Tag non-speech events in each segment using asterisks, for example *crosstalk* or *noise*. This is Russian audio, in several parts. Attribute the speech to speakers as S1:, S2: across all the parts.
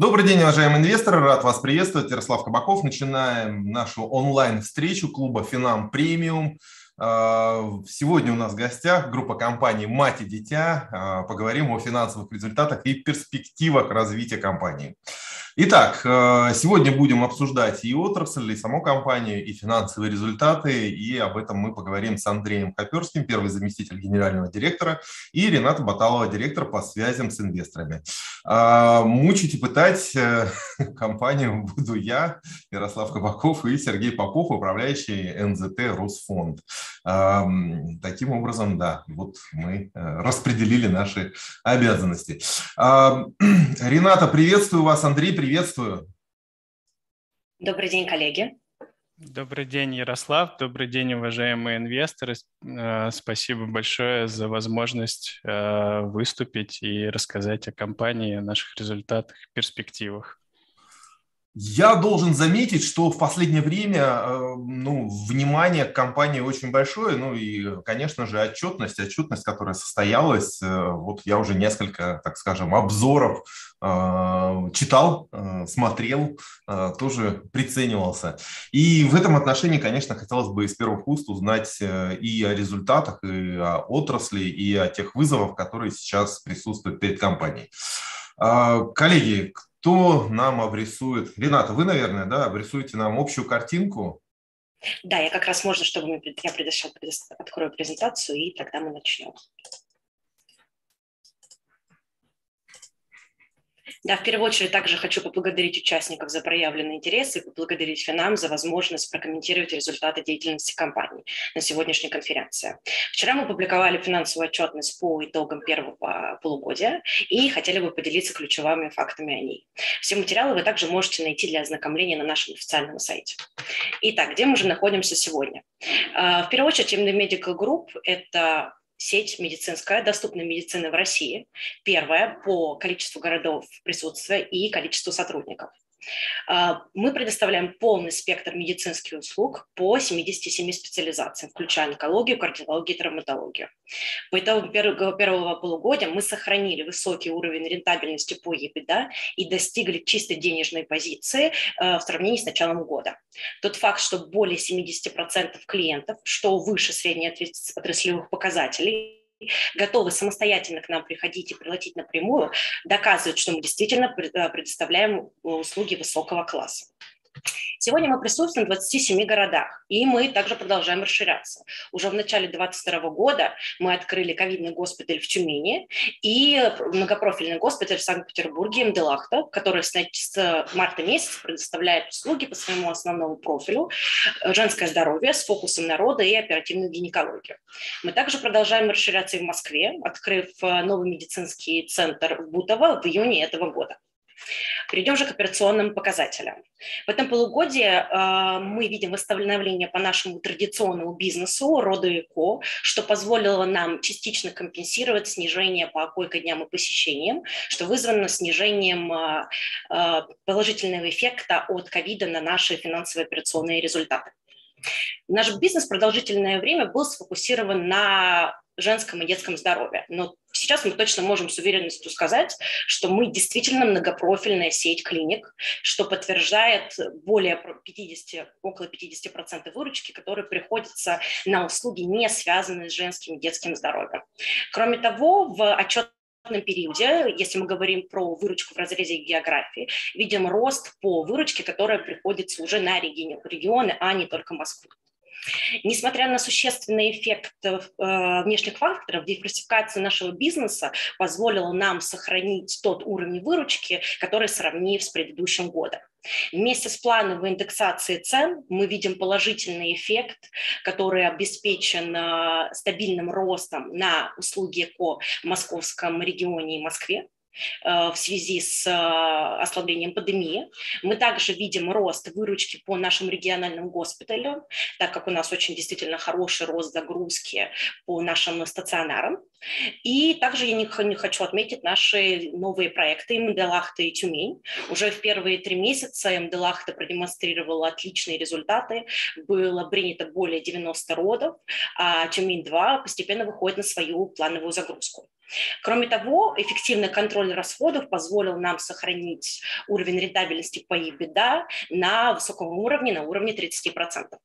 S1: Добрый день, уважаемые инвесторы. Рад вас приветствовать. Ярослав Кабаков. Начинаем нашу онлайн-встречу клуба «Финам Премиум». А, сегодня у нас в гостях группа компаний «Мать и дитя». А, поговорим о финансовых результатах и перспективах развития компании. Итак, э, сегодня будем обсуждать и отрасль, и саму компанию, и финансовые результаты, и об этом мы поговорим с Андреем Хоперским, первый заместитель генерального директора, и Рената Баталова, директор по связям с инвесторами. А, мучить и пытать э, *laughs* компанию буду я, Ярослав Кабаков и Сергей Попов, управляющий НЗТ Росфонд. Таким образом, да, вот мы э, распределили наши обязанности. *clears throat* Рената, приветствую вас, Андрей, приветствую приветствую.
S2: Добрый день, коллеги.
S3: Добрый день, Ярослав. Добрый день, уважаемые инвесторы. Э, спасибо большое за возможность э, выступить и рассказать о компании, о наших результатах, перспективах.
S1: Я должен заметить, что в последнее время э, ну, внимание к компании очень большое, ну и, конечно же, отчетность, отчетность, которая состоялась, э, вот я уже несколько, так скажем, обзоров э, читал, смотрел, тоже приценивался. И в этом отношении, конечно, хотелось бы из первых уст узнать и о результатах, и о отрасли, и о тех вызовах, которые сейчас присутствуют перед компанией. Коллеги, кто нам обрисует? Рената, вы, наверное, да, обрисуете нам общую картинку?
S2: Да, я как раз можно, чтобы я предоставил, открою презентацию, и тогда мы начнем. Да, в первую очередь также хочу поблагодарить участников за проявленный интерес и поблагодарить Финам за возможность прокомментировать результаты деятельности компании на сегодняшней конференции. Вчера мы публиковали финансовую отчетность по итогам первого полугодия и хотели бы поделиться ключевыми фактами о ней. Все материалы вы также можете найти для ознакомления на нашем официальном сайте. Итак, где мы же находимся сегодня? А, в первую очередь, MD Medical Group – это сеть медицинская, доступной медицины в России. Первая по количеству городов присутствия и количеству сотрудников. А, мы предоставляем полный спектр медицинских услуг по 77 специализациям, включая онкологию, кардиологию и травматологию. По итогам первого полугодия мы сохранили высокий уровень рентабельности по EBITDA и достигли чистой денежной позиции а, в сравнении с началом года. Тот факт, что более 70% клиентов, что выше среднеотраслевых показателей, готовы самостоятельно к нам приходить и платить напрямую, доказывают, что мы действительно э, предоставляем услуги высокого класса. Сегодня мы присутствуем в 27 городах, и мы также продолжаем расширяться. Уже в начале 2022 года мы открыли ковидный госпиталь в Тюмени и многопрофильный госпиталь в Санкт-Петербурге МДЛАХТа, который с марта месяца предоставляет услуги по своему основному профилю женское здоровье с фокусом народа и оперативную гинекологию. Мы также продолжаем расширяться и в Москве, открыв новый медицинский центр в Бутово в июне этого года. Перейдем же к операционным показателям. В этом полугодии э, мы видим восстановление по нашему традиционному бизнесу роду ЭКО, что позволило нам частично компенсировать снижение по койко-дням и посещениям, что вызвано снижением э, э, положительного эффекта от ковида на наши финансовые операционные результаты. Наш бизнес продолжительное время был сфокусирован на женском и детском здоровье. Но сейчас мы точно можем с уверенностью сказать, что мы действительно многопрофильная сеть клиник, что подтверждает более 50, около 50% выручки, которые приходятся на услуги, не связанные с женским и детским здоровьем. Кроме того, в отчет периоде, если мы говорим про выручку в разрезе географии, видим рост по выручке, которая приходится уже на регионы, а не только Москву. Несмотря на существенный эффект э, внешних факторов, диверсификация нашего бизнеса позволила нам сохранить тот уровень выручки, который сравнив с предыдущим годом. Вместе с плановой индексацией цен мы видим положительный эффект, который обеспечен э, стабильным ростом на услуги в московском регионе и Москве. Э, в связи с э, ослаблением пандемии. Мы также видим рост выручки по нашим региональным госпиталям, так как у нас очень действительно хороший рост загрузки по нашим стационарам. И также я не хочу отметить наши новые проекты МДЛАХТа и Тюмень. Уже в первые три месяца МДЛАХТа продемонстрировала отличные результаты. Было принято более 90 родов, а Тюмень-2 постепенно выходит на свою плановую загрузку. Кроме того, эффективный контроль расходов позволил нам сохранить уровень рентабельности по EBITDA на высоком уровне, на уровне 30%.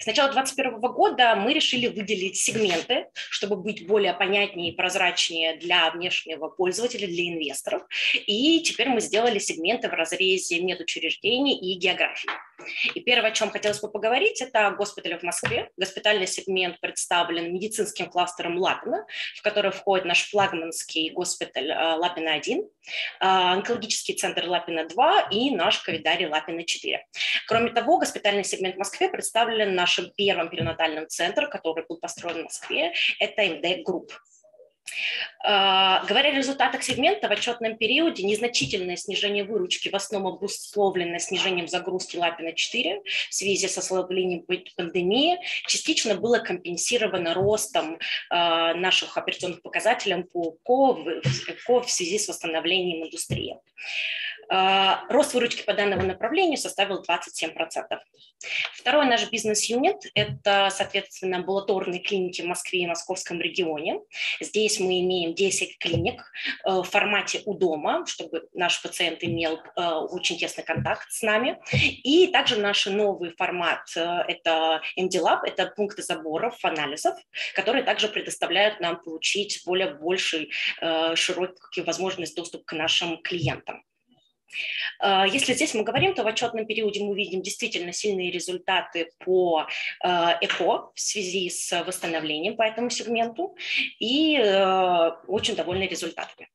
S2: С начала 2021 года мы решили выделить сегменты, чтобы быть более понятнее и прозрачнее для внешнего пользователя, для инвесторов. И теперь мы сделали сегменты в разрезе медучреждений и географии. И первое, о чем хотелось бы поговорить, это госпитали в Москве. Госпитальный сегмент представлен медицинским кластером Лапина, в который входит наш флагманский госпиталь э, Лапина-1, э, онкологический центр Лапино-2 и наш ковидарий Лапино-4. Кроме того, госпитальный сегмент в Москве представлен нашим первым перинатальным центром, который был построен в Москве, это MD Group. А, говоря о результатах сегмента, в отчетном периоде незначительное снижение выручки в основном обусловлено снижением загрузки Лапино-4 в связи с ослаблением пандемии, частично было компенсировано ростом а, наших операционных показателей по КО в связи с восстановлением индустрии. А, рост выручки по данному направлению составил 27%. Второй наш бизнес-юнит – это, соответственно, амбулаторные клиники в Москве и Московском регионе. Здесь мы имеем 10 клиник э, в формате у дома, чтобы наш пациент имел э, очень тесный контакт с нами. И также наш новый формат э, – это MD-Lab, это пункты заборов, анализов, которые также предоставляют нам получить более больший, широкий возможность доступ к нашим клиентам. А, если здесь мы говорим, то в отчетном периоде мы видим действительно сильные результаты по а, ЭКО в связи с восстановлением по этому сегменту и э, очень довольны результатами.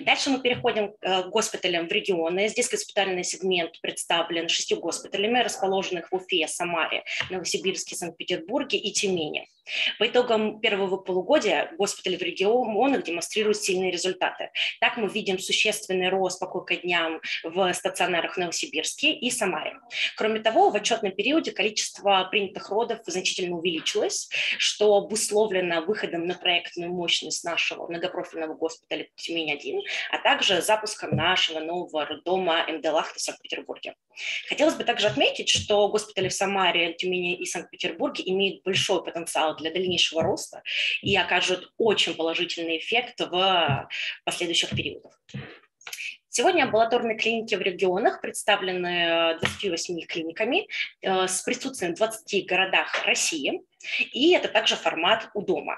S2: Дальше мы переходим к госпиталям в регионы. Здесь госпитальный сегмент представлен шестью госпиталями, расположенных в Уфе, Самаре, Новосибирске, Санкт-Петербурге и Тюмени. По итогам первого полугодия госпитали в регионах демонстрируют сильные результаты. Так мы видим существенный рост по койко-дням в стационарах в Новосибирске и Самаре. Кроме того, в отчетном периоде количество принятых родов значительно увеличилось, что обусловлено выходом на проектную мощность нашего многопрофильного госпиталя Тюмень-1, а также запуском нашего нового роддома МД Лахта в Санкт-Петербурге. Хотелось бы также отметить, что госпитали в Самаре, Тюмени и Санкт-Петербурге имеют большой потенциал для дальнейшего роста и окажут очень положительный эффект в последующих периодах. Сегодня амбулаторные клиники в регионах представлены 28 клиниками э, с присутствием в 20 городах России. И это также формат у дома.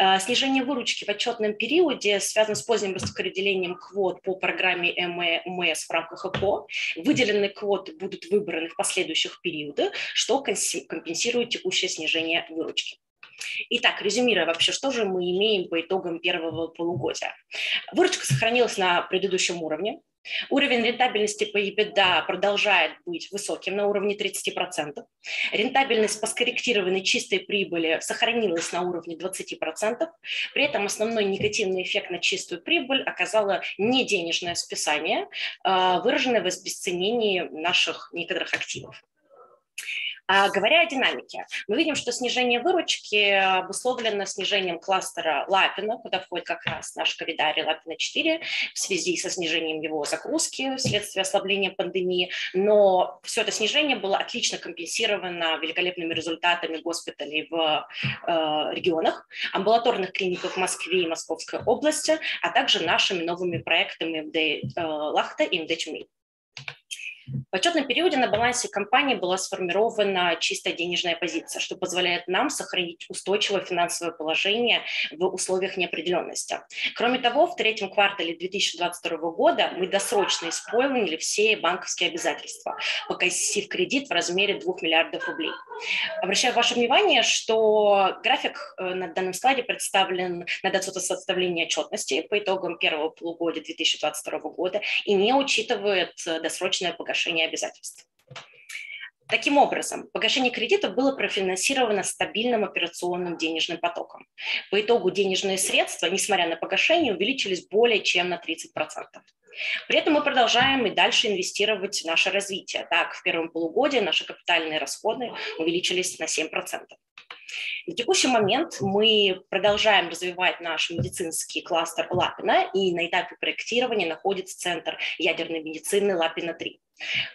S2: Э, снижение выручки в отчетном периоде связано с поздним распределением квот по программе ММС в рамках ЭКО. Выделенные квоты будут выбраны в последующих периодах, что компенсирует текущее снижение выручки. Итак, резюмируя вообще, что же мы имеем по итогам первого полугодия. Выручка сохранилась на предыдущем уровне. Уровень рентабельности по EBITDA продолжает быть высоким на уровне 30%. Рентабельность по скорректированной чистой прибыли сохранилась на уровне 20%. При этом основной негативный эффект на чистую прибыль оказало не денежное списание, а выраженное в обесценении наших некоторых активов. А, говоря о динамике, мы видим, что снижение выручки обусловлено снижением кластера Лапина, куда входит как раз наш ковидарий Лапина-4 в связи со снижением его загрузки вследствие ослабления пандемии, но все это снижение было отлично компенсировано великолепными результатами госпиталей в э, регионах, амбулаторных клиниках в Москве и Московской области, а также нашими новыми проектами МД э, Лахта и МД Тюмень. В отчетном периоде на балансе компании была сформирована чистая денежная позиция, что позволяет нам сохранить устойчивое финансовое положение в условиях неопределенности. Кроме того, в третьем квартале 2022 года мы досрочно исполнили все банковские обязательства, погасив кредит в размере 2 миллиардов рублей. Обращаю ваше внимание, что график э, на данном слайде представлен на дату составления отчетности по итогам первого полугодия 2022 года и не учитывает досрочное погашение погашения обязательств. Таким образом, погашение кредита было профинансировано стабильным операционным денежным потоком. По итогу денежные средства, несмотря на погашение, увеличились более чем на 30%. При этом мы продолжаем и дальше инвестировать в наше развитие. Так, в первом полугодии наши капитальные расходы увеличились на 7%. На текущий момент мы продолжаем развивать наш медицинский кластер Лапина, и на этапе проектирования находится Центр ядерной медицины Лапина-3.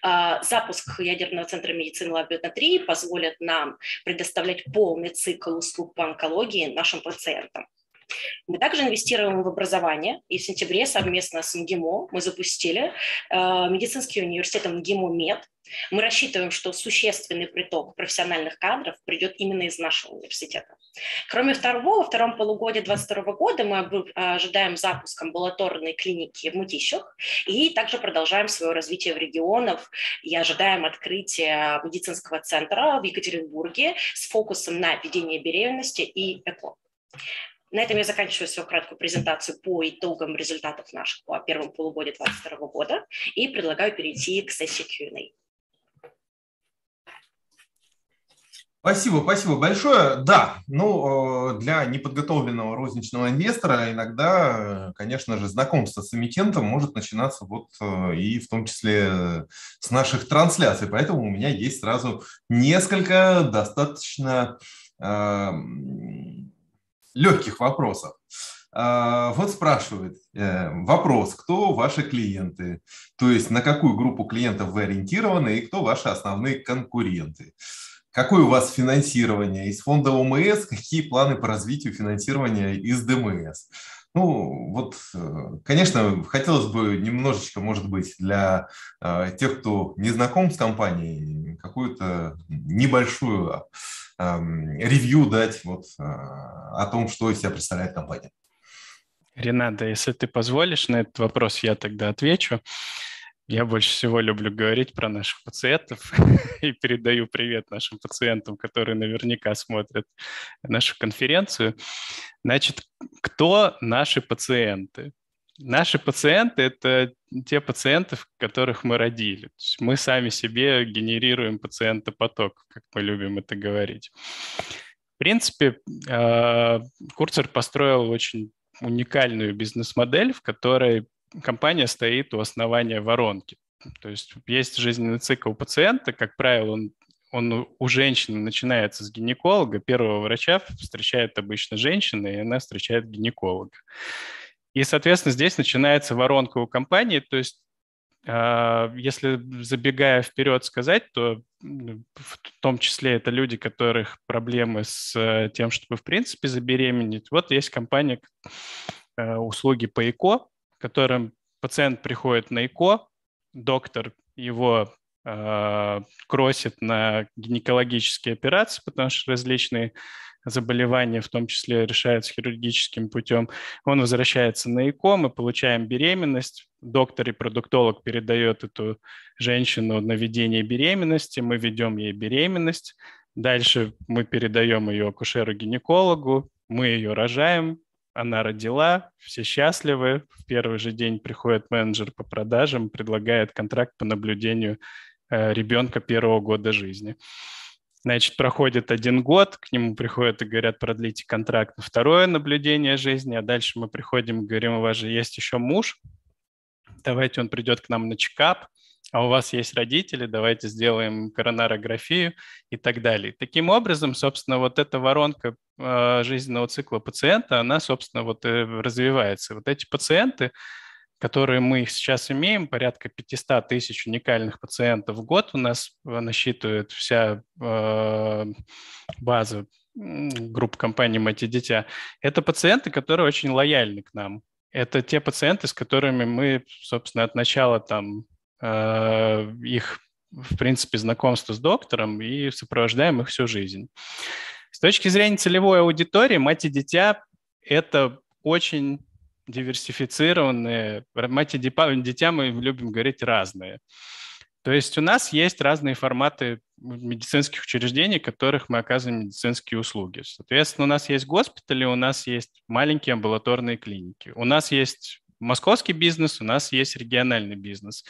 S2: А, запуск ядерного центра медицины Лапина-3 позволит нам предоставлять полный цикл услуг по онкологии нашим пациентам. Мы также инвестируем в образование, и в сентябре совместно с МГИМО мы запустили э, медицинский университет МГИМО МЕД, мы рассчитываем, что существенный приток профессиональных кадров придет именно из нашего университета. Кроме второго, во втором полугодии 2022 года мы ожидаем запуск амбулаторной клиники в Мутищах и также продолжаем свое развитие в регионах и ожидаем открытия медицинского центра в Екатеринбурге с фокусом на ведение беременности и ЭКО. На этом я заканчиваю свою краткую презентацию по итогам результатов нашего первого полугодия 2022 года и предлагаю перейти к сессии Q&A.
S1: Спасибо, спасибо большое. Да, ну, э, для неподготовленного розничного инвестора иногда, конечно же, знакомство с эмитентом может начинаться вот э, и в том числе с наших трансляций. Поэтому у меня есть сразу несколько достаточно э, легких вопросов. Э, вот спрашивает э, вопрос, кто ваши клиенты, то есть на какую группу клиентов вы ориентированы и кто ваши основные конкуренты. Какое у вас финансирование из фонда ОМС? Какие планы по развитию финансирования из ДМС? Ну, вот, э, конечно, хотелось бы немножечко, может быть, для э, тех, кто не знаком с компанией, какую-то небольшую ревью дать вот, э, о том, что из себя представляет компания.
S3: Рената, если ты позволишь на этот вопрос, я тогда отвечу. Я больше всего люблю говорить про наших пациентов *laughs* и передаю привет нашим пациентам, которые наверняка смотрят нашу конференцию. Значит, кто наши пациенты? Наши пациенты – это те пациенты, которых мы родили. мы сами себе генерируем пациентопоток, как мы любим это говорить. В принципе, а, Курцер построил очень уникальную бизнес-модель, в которой компания стоит у основания воронки. То есть есть жизненный цикл пациента, как правило, он, он у женщины начинается с гинеколога, первого врача встречает обычно женщина, и она встречает гинеколога. И, соответственно, здесь начинается воронка у компании, то есть а, если забегая вперед сказать, то в том числе это люди, которых проблемы с э, тем, чтобы в принципе забеременеть. Вот есть компания э, услуги по ЭКО, которым пациент приходит на ЭКО, доктор его кросит на гинекологические операции, потому что различные заболевания, в том числе решаются хирургическим путем. Он возвращается на ЭКО, мы получаем беременность, доктор и продуктолог передает эту женщину на ведение беременности, мы ведем ей беременность, дальше мы передаем ее акушеру-гинекологу, мы ее рожаем, она родила, все счастливы. В первый же день приходит менеджер по продажам, предлагает контракт по наблюдению э, ребенка первого года жизни. Значит, проходит один год, к нему приходят и говорят, продлите контракт на второе наблюдение жизни, а дальше мы приходим и говорим, у вас же есть еще муж, давайте он придет к нам на чекап, а у вас есть родители, давайте сделаем коронарографию и так далее. Таким образом, собственно, вот эта воронка э, жизненного цикла пациента, она, собственно, вот и развивается. Вот эти пациенты, которые мы сейчас имеем, порядка 500 тысяч уникальных пациентов в год у нас э, насчитывает вся э, база групп компаний «Мать и дитя». Это пациенты, которые очень лояльны к нам. Это те пациенты, с которыми мы, собственно, от начала там Э, их, в принципе, знакомство с доктором и сопровождаем их всю жизнь. С точки зрения целевой аудитории, мать и дитя – это очень диверсифицированные, мать и дитя мы любим говорить разные. То есть у нас есть разные форматы медицинских учреждений, которых мы оказываем медицинские услуги. Соответственно, у нас есть госпитали, у нас есть маленькие амбулаторные клиники, у нас есть московский бизнес, у нас есть региональный бизнес.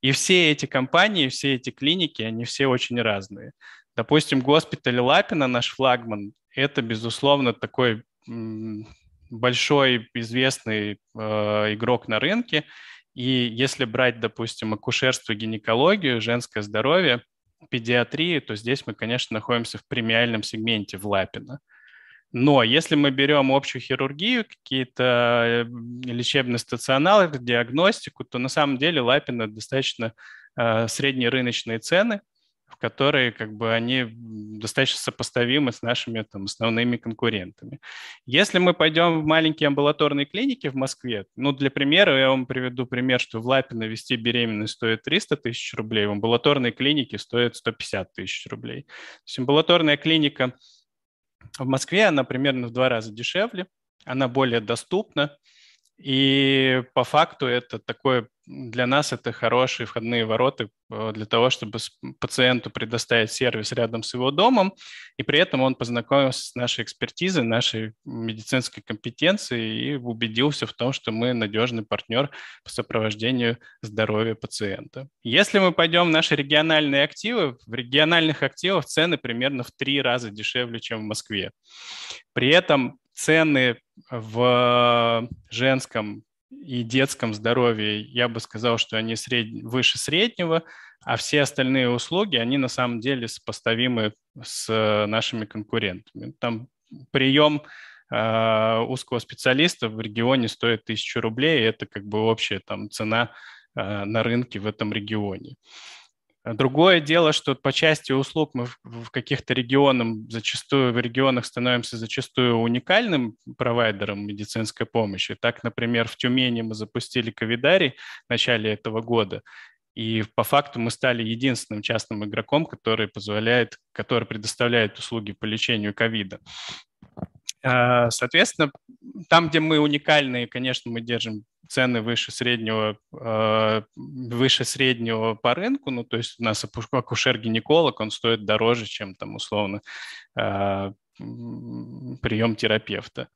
S3: И все эти компании, все эти клиники, они все очень разные. Допустим, госпиталь Лапина, наш флагман, это, безусловно, такой большой известный э, игрок на рынке. И если брать, допустим, акушерство, гинекологию, женское здоровье, педиатрию, то здесь мы, конечно, находимся в премиальном сегменте в Лапино. Но если мы берем общую хирургию, какие-то э, лечебные стационары, диагностику, то на самом деле Лапина достаточно э, средние рыночные цены. которые как бы они достаточно сопоставимы с нашими там, основными конкурентами. Если мы пойдем в маленькие амбулаторные клиники в Москве, ну, для примера, я вам приведу пример, что в Лапино вести беременность стоит 300 тысяч рублей, в амбулаторной клинике стоит 150 тысяч рублей. То есть амбулаторная клиника в Москве, она примерно в два раза дешевле, она более доступна, и по факту это такое, для нас это хорошие входные ворота э, для того, чтобы пациенту предоставить сервис рядом с его домом, и при этом он познакомился с нашей экспертизой, нашей медицинской компетенцией и убедился в том, что мы надежный партнер по сопровождению здоровья пациента. Если мы пойдем в наши региональные активы, в региональных активах цены примерно в три раза дешевле, чем в Москве. При этом цены в женском и детском здоровье, я бы сказал, что они сред... выше среднего, а все остальные услуги, они на самом деле сопоставимы с нашими конкурентами. Там прием э, узкого специалиста в регионе стоит тысячу рублей, и это как бы общая там цена э, на рынке в этом регионе. Другое дело, что по части услуг мы в каких-то регионах зачастую в регионах становимся зачастую уникальным провайдером медицинской помощи. Так, например, в Тюмени мы запустили ковидарий в начале этого года, и по факту мы стали единственным частным игроком, который позволяет, который предоставляет услуги по лечению ковида. А, соответственно, там, где мы уникальные, конечно, мы держим цены выше среднего, а, выше среднего по рынку, ну, то есть у нас акушер-гинеколог, он стоит дороже, чем там условно а, прием терапевта.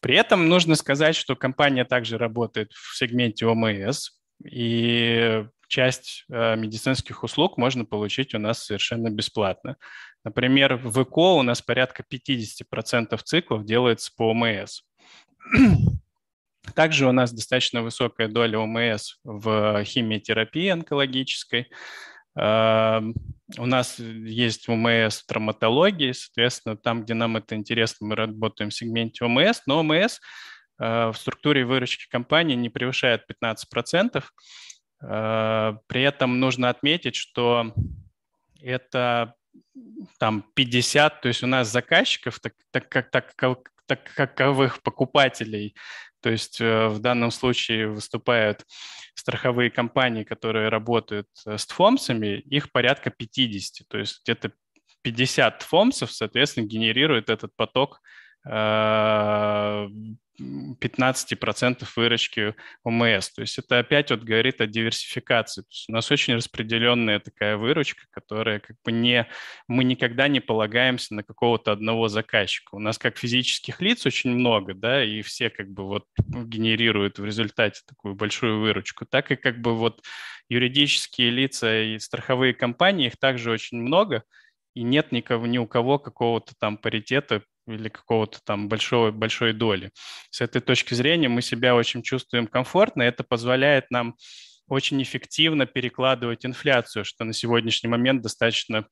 S3: При этом нужно сказать, что компания также работает в сегменте ОМС, и часть медицинских услуг можно получить у нас совершенно бесплатно. Например, в ЭКО у нас порядка 50% циклов делается по ОМС. Также у нас достаточно высокая доля ОМС в химиотерапии онкологической. Эм, у нас есть ОМС в травматологии, соответственно, там, где нам это интересно, мы работаем в сегменте ОМС, но ОМС э, в структуре выручки компании не превышает 15%. Э, при этом нужно отметить, что это там 50, то есть у нас заказчиков, так, так, как, так, так каковых покупателей, то есть э, в данном случае выступают страховые компании, которые работают э, с фомсами, их порядка 50, то есть где-то 50 фомсов, соответственно, генерирует этот поток 15% выручки ОМС. То есть это опять вот говорит о диверсификации. То есть у нас очень распределенная такая выручка, которая как бы не... Мы никогда не полагаемся на какого-то одного заказчика. У нас как физических лиц очень много, да, и все как бы вот генерируют в результате такую большую выручку, так и как бы вот юридические лица и страховые компании, их также очень много, и нет никого, ни у кого какого-то там паритета или какого-то там большой, большой доли. С этой точки зрения мы себя очень чувствуем комфортно, это позволяет нам очень эффективно перекладывать инфляцию, что на сегодняшний момент достаточно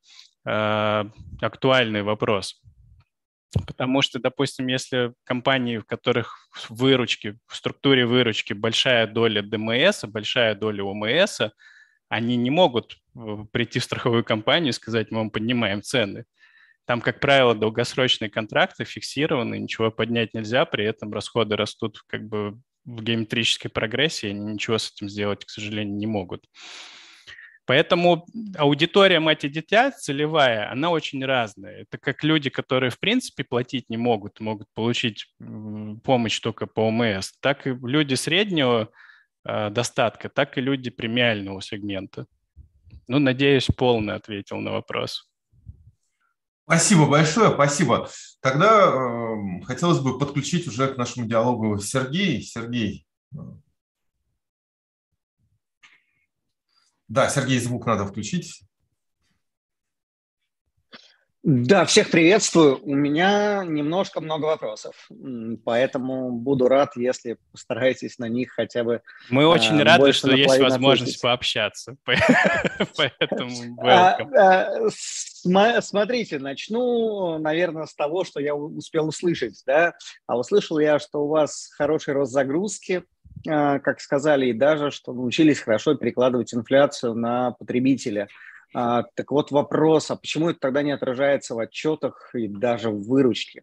S3: э, актуальный вопрос. Потому что, допустим, если компании, в которых в выручке, в структуре выручки большая доля ДМС, большая доля ОМС, они не могут э, прийти в страховую компанию и сказать, мы вам поднимаем цены. Там, как правило, долгосрочные контракты фиксированы, ничего поднять нельзя, при этом расходы растут как бы в геометрической прогрессии, они ничего с этим сделать, к сожалению, не могут. Поэтому аудитория мать и дитя целевая, она очень разная. Это как люди, которые в принципе платить не могут, могут получить помощь только по ОМС, так и люди среднего э, достатка, так и люди премиального сегмента. Ну, надеюсь, полно ответил на вопрос.
S1: Спасибо большое, спасибо. Тогда э, хотелось бы подключить уже к нашему диалогу Сергей. Сергей. Да, Сергей, звук надо включить.
S4: Да, всех приветствую. У меня немножко много вопросов, поэтому буду рад, если постараетесь на них хотя бы.
S3: Мы очень а, рады, что есть возможность ответить. пообщаться, *laughs* поэтому *laughs*
S4: а, а, Смотрите, начну, наверное, с того, что я успел услышать. Да? А услышал я, что у вас хороший рост загрузки, как сказали, и даже, что научились хорошо перекладывать инфляцию на потребителя. А, так вот вопрос, а почему это тогда не отражается в отчетах и даже в выручке?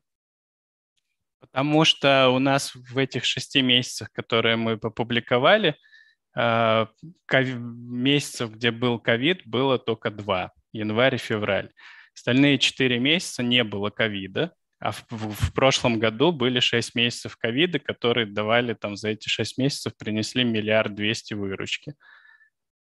S3: Потому что у нас в этих шести месяцах, которые мы опубликовали, а, месяцев, где был ковид, было только два – январь и февраль. Остальные четыре месяца не было ковида, а в, в, в прошлом году были шесть месяцев ковида, которые давали там за эти шесть месяцев, принесли миллиард двести выручки.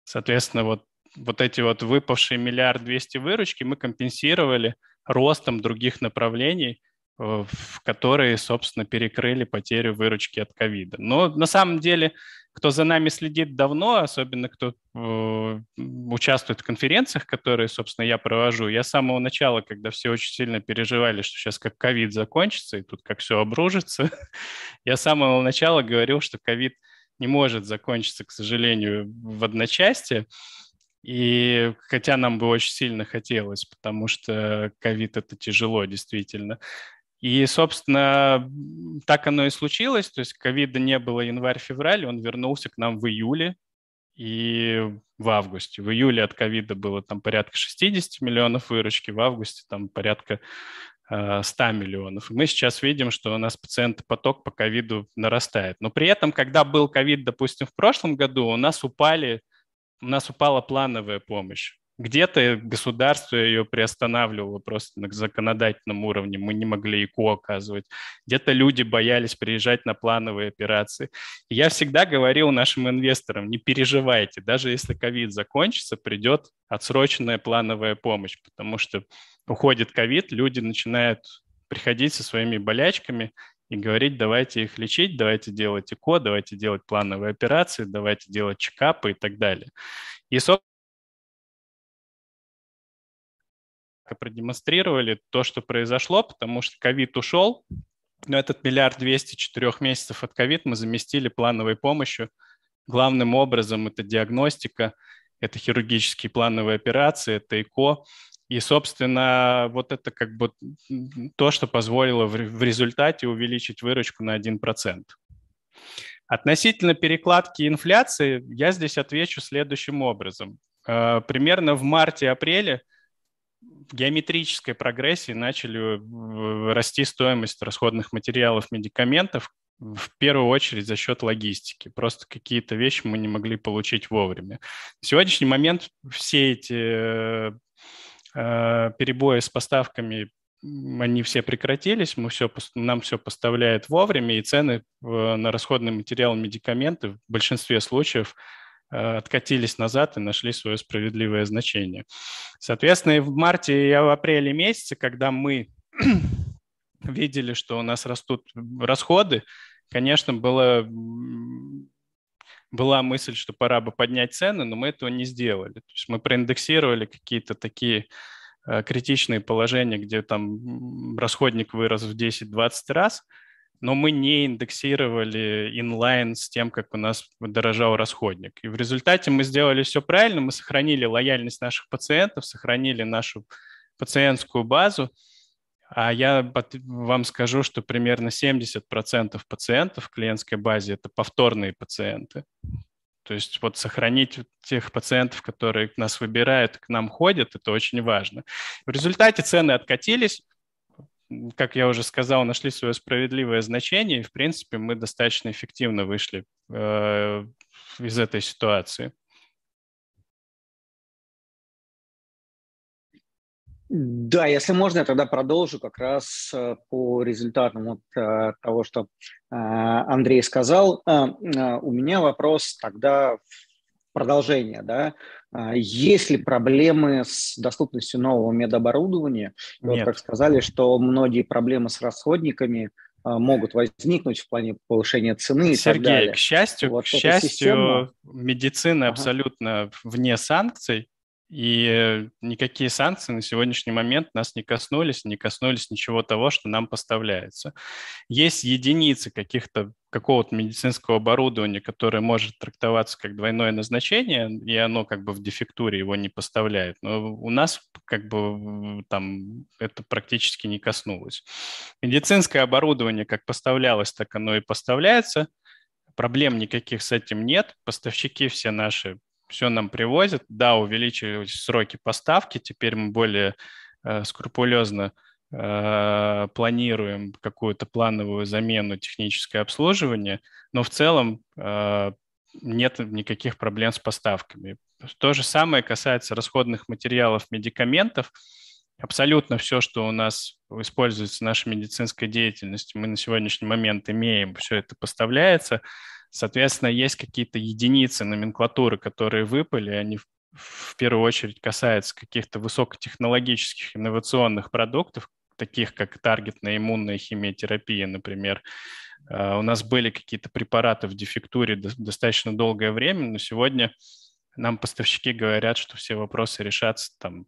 S3: Соответственно, вот, вот эти вот выпавшие миллиард двести выручки мы компенсировали ростом других направлений – Э, в которые, собственно, перекрыли потерю выручки от ковида. Но на самом деле, кто за нами следит давно, особенно кто э, участвует в конференциях, которые, собственно, я провожу, я с самого начала, когда все очень сильно переживали, что сейчас как ковид закончится, и тут как все обружится, *laughs* я с самого начала говорил, что ковид не может закончиться, к сожалению, в одночасье, и хотя нам бы очень сильно хотелось, потому что ковид это тяжело, действительно. И, собственно, так оно и случилось. То есть ковида не было январь-февраль, он вернулся к нам в июле и в августе. В июле от ковида было там порядка 60 миллионов выручки, в августе там порядка 100 э, миллионов. И мы сейчас видим, что у нас пациентопоток по ковиду нарастает. Но при этом, когда был ковид, допустим, в прошлом году, у нас упали, у нас упала плановая помощь. Где-то государство ее приостанавливало просто на законодательном уровне, мы не могли ИКО оказывать. Где-то люди боялись приезжать на плановые операции. И я всегда говорил нашим инвесторам, не переживайте, даже если ковид закончится, придет отсроченная плановая помощь, потому что уходит ковид, люди начинают приходить со своими болячками и говорить, давайте их лечить, давайте делать ИКО, давайте делать плановые операции, давайте делать чекапы и так далее. И, собственно, продемонстрировали то, что произошло, потому что ковид ушел, но этот миллиард двести четырех месяцев от ковид мы заместили плановой помощью. Главным образом это диагностика, это хирургические плановые операции, это ЭКО. И, собственно, вот это как бы то, что позволило в результате увеличить выручку на 1%. Относительно перекладки инфляции, я здесь отвечу следующим образом. Э, примерно в марте-апреле – в геометрической прогрессии начали э, расти стоимость расходных материалов, медикаментов, в первую очередь за счет логистики. Просто какие-то вещи мы не могли получить вовремя. В сегодняшний момент все эти э, перебои с поставками они все прекратились, мы все, нам все поставляет вовремя, и цены на расходный материал медикаменты в большинстве случаев Э, откатились назад и нашли свое справедливое значение. Соответственно, и в марте и в апреле месяце, когда мы *clears throat* видели, что у нас растут расходы, конечно, было, была мысль, что пора бы поднять цены, но мы этого не сделали. То есть мы проиндексировали какие-то такие э, критичные положения, где там расходник вырос в 10-20 раз – но мы не индексировали инлайн с тем, как у нас дорожал расходник. И в результате мы сделали все правильно, мы сохранили лояльность наших пациентов, сохранили нашу пациентскую базу, а я вам скажу, что примерно 70% пациентов в клиентской базе – это повторные пациенты. То есть вот сохранить тех пациентов, которые нас выбирают, к нам ходят, это очень важно. В результате цены откатились, как я уже сказал, нашли свое справедливое значение, и, в принципе, мы достаточно эффективно вышли э, из этой ситуации.
S4: Да, если можно, я тогда продолжу как раз э, по результатам вот э, того, что э, Андрей сказал. У меня вопрос тогда продолжение, да, есть ли проблемы с доступностью нового медоборудования? Нет. Вот как сказали, что многие проблемы с расходниками могут возникнуть в плане повышения цены
S3: Сергей, и так далее. к счастью, вот к счастью, система... медицина ага. абсолютно вне санкций, и никакие санкции на сегодняшний момент нас не коснулись, не коснулись ничего того, что нам поставляется. Есть единицы каких-то какого-то медицинского оборудования, которое может трактоваться как двойное назначение, и оно как бы в дефектуре его не поставляет. Но у нас как бы там это практически не коснулось. Медицинское оборудование как поставлялось, так оно и поставляется. Проблем никаких с этим нет. Поставщики все наши все нам привозят. Да, увеличились сроки поставки, теперь мы более э, скрупулезно э, планируем какую-то плановую замену техническое обслуживание, но в целом э, нет никаких проблем с поставками. То же самое касается расходных материалов, медикаментов. Абсолютно все, что у нас используется в нашей медицинской деятельности, мы на сегодняшний момент имеем, все это поставляется. Соответственно, есть какие-то единицы номенклатуры, которые выпали, они в первую очередь касаются каких-то высокотехнологических инновационных продуктов, таких как таргетная иммунная химиотерапия, например. А, у нас были какие-то препараты в дефектуре достаточно долгое время, но сегодня нам поставщики говорят, что все вопросы решатся там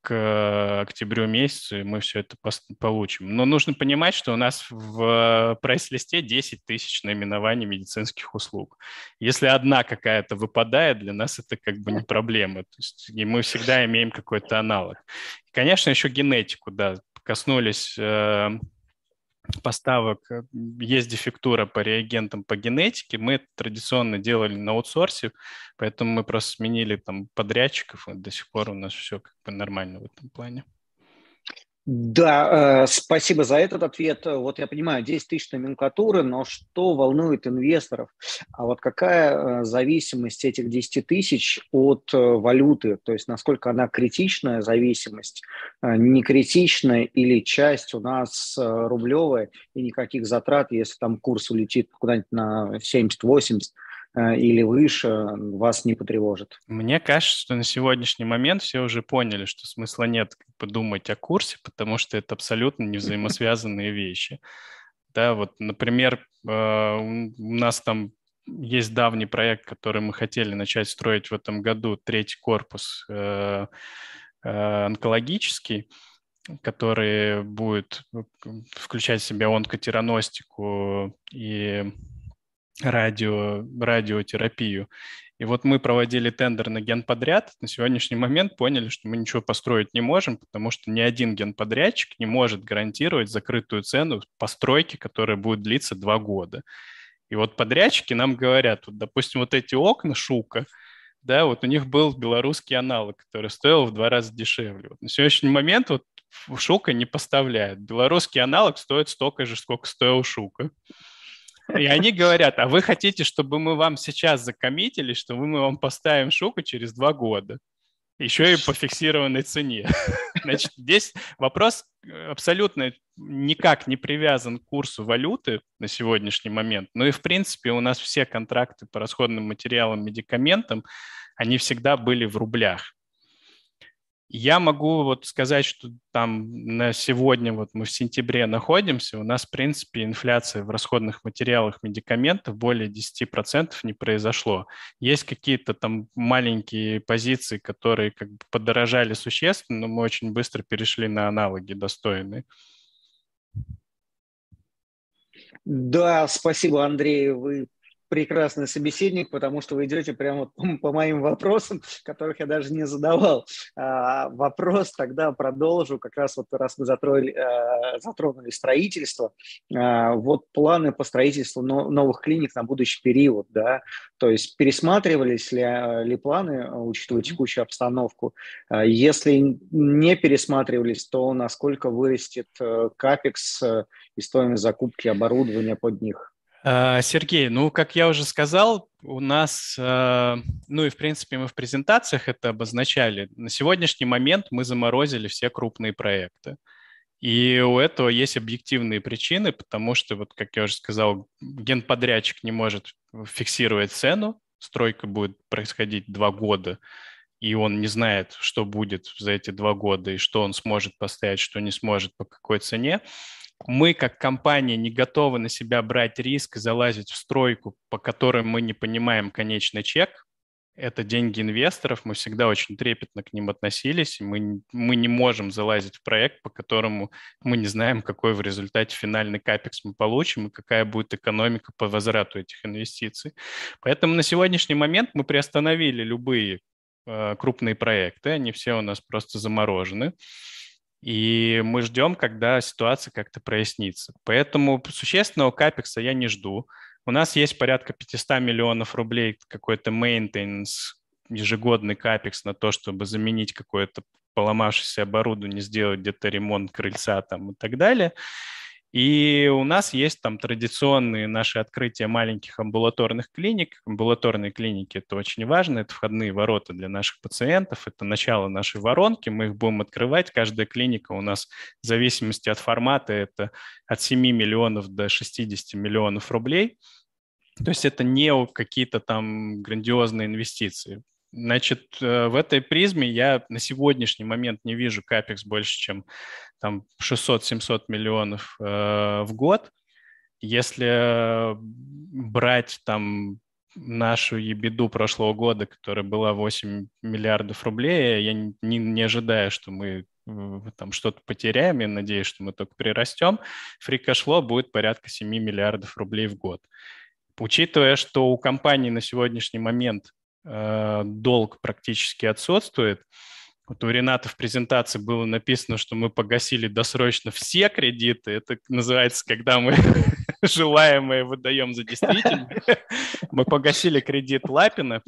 S3: к октябрю месяцу, и мы все это получим. Но нужно понимать, что у нас в прайс-листе 10 тысяч наименований медицинских услуг. Если одна какая-то выпадает, для нас это как бы не проблема. То есть, и мы всегда имеем какой-то аналог. И, конечно, еще генетику, да, коснулись э, поставок э, есть дефектура по реагентам по генетике. Мы это традиционно делали на аутсорсе, поэтому мы просто сменили там подрядчиков, и до сих пор у нас все как бы нормально в этом плане.
S4: Да, э, спасибо за этот ответ. Вот я понимаю, 10 тысяч номенклатуры, но что волнует инвесторов? А вот какая э, зависимость этих 10 тысяч от э, валюты? То есть насколько она критичная зависимость, не критичная или часть у нас рублевая и никаких затрат, если там курс улетит куда-нибудь на 70-80, Э, или выше вас не потревожит?
S3: Мне кажется, что на сегодняшний момент все уже поняли, что смысла нет подумать о курсе, потому что это абсолютно не взаимосвязанные вещи. Да, вот, например, э, у нас там есть давний проект, который мы хотели начать строить в этом году, третий корпус э, онкологический, который будет включать в себя онкотераностику и радио, радиотерапию. И вот мы проводили тендер на генподряд. На сегодняшний момент поняли, что мы ничего построить не можем, потому что ни один генподрядчик не может гарантировать закрытую цену постройки, которая будет длиться два года. И вот подрядчики нам говорят, вот, допустим, вот эти окна Шука, да, вот у них был белорусский аналог, который стоил в два раза дешевле. Вот на сегодняшний момент вот Шука не поставляет. Белорусский аналог стоит столько же, сколько стоил Шука. И они говорят, а вы хотите, чтобы мы вам сейчас закоммитили, что мы вам поставим шуку через два года? Еще и по фиксированной цене. *laughs* Значит, здесь вопрос абсолютно никак не привязан к курсу валюты на сегодняшний момент. Ну и, в принципе, у нас все контракты по расходным материалам, медикаментам, они всегда были в рублях. Я могу вот сказать, что там на сегодня, вот мы в сентябре находимся, у нас, в принципе, инфляция в расходных материалах медикаментов более 10% не произошло. Есть какие-то там маленькие позиции, которые как бы подорожали существенно, но мы очень быстро перешли на аналоги достойные.
S4: Да, спасибо, Андрей. Вы прекрасный собеседник, потому что вы идете прямо по, моим вопросам, которых я даже не задавал. А, вопрос тогда продолжу, как раз вот раз мы затронули, а, затронули строительство, а, вот планы по строительству но, новых клиник на будущий период, да, то есть пересматривались ли, ли планы, учитывая текущую обстановку? Если не пересматривались, то насколько вырастет э, капекс э, и стоимость закупки оборудования под них?
S3: А, Сергей, ну, как я уже сказал, у нас, а, ну и в принципе мы в презентациях это обозначали. На сегодняшний момент мы заморозили все крупные проекты. И у этого есть объективные причины, потому что, вот как я уже сказал, генподрядчик не может фиксировать цену, стройка будет происходить два года, и он не знает, что будет за эти два года, и что он сможет поставить, что не сможет, по какой цене мы как компания не готовы на себя брать риск и залазить в стройку, по которой мы не понимаем конечный чек. Это деньги инвесторов, мы всегда очень трепетно к ним относились, мы, мы не можем залазить в проект, по которому мы не знаем, какой в результате финальный капекс мы получим и какая будет экономика по возврату этих инвестиций. Поэтому на сегодняшний момент мы приостановили любые э, крупные проекты, они все у нас просто заморожены. И мы ждем, когда ситуация как-то прояснится. Поэтому существенного капекса я не жду. У нас есть порядка 500 миллионов рублей какой-то maintenance ежегодный капекс на то, чтобы заменить какое-то поломавшееся оборудование, сделать где-то ремонт крыльца там и так далее. И у нас есть там традиционные наши открытия маленьких амбулаторных клиник. Амбулаторные клиники – это очень важно, это входные ворота для наших пациентов, это начало нашей воронки, мы их будем открывать. Каждая клиника у нас в зависимости от формата – это от 7 миллионов до 60 миллионов рублей. То есть это не какие-то там грандиозные инвестиции. Значит, э, в этой призме я на сегодняшний момент не вижу капекс больше, чем там 600-700 миллионов э, в год. Если брать там нашу ебеду прошлого года, которая была 8 миллиардов рублей, я не, не ожидаю, что мы э, там что-то потеряем, я надеюсь, что мы только прирастем, фри-кэшло будет порядка 7 миллиардов рублей в год. Учитывая, что у компании на сегодняшний момент Э, долг практически отсутствует. Вот у Рената в презентации было написано, что мы погасили досрочно все кредиты. Это называется, когда мы *laughs* желаемое выдаем за действительное. *laughs* Мы погасили кредит Лапина.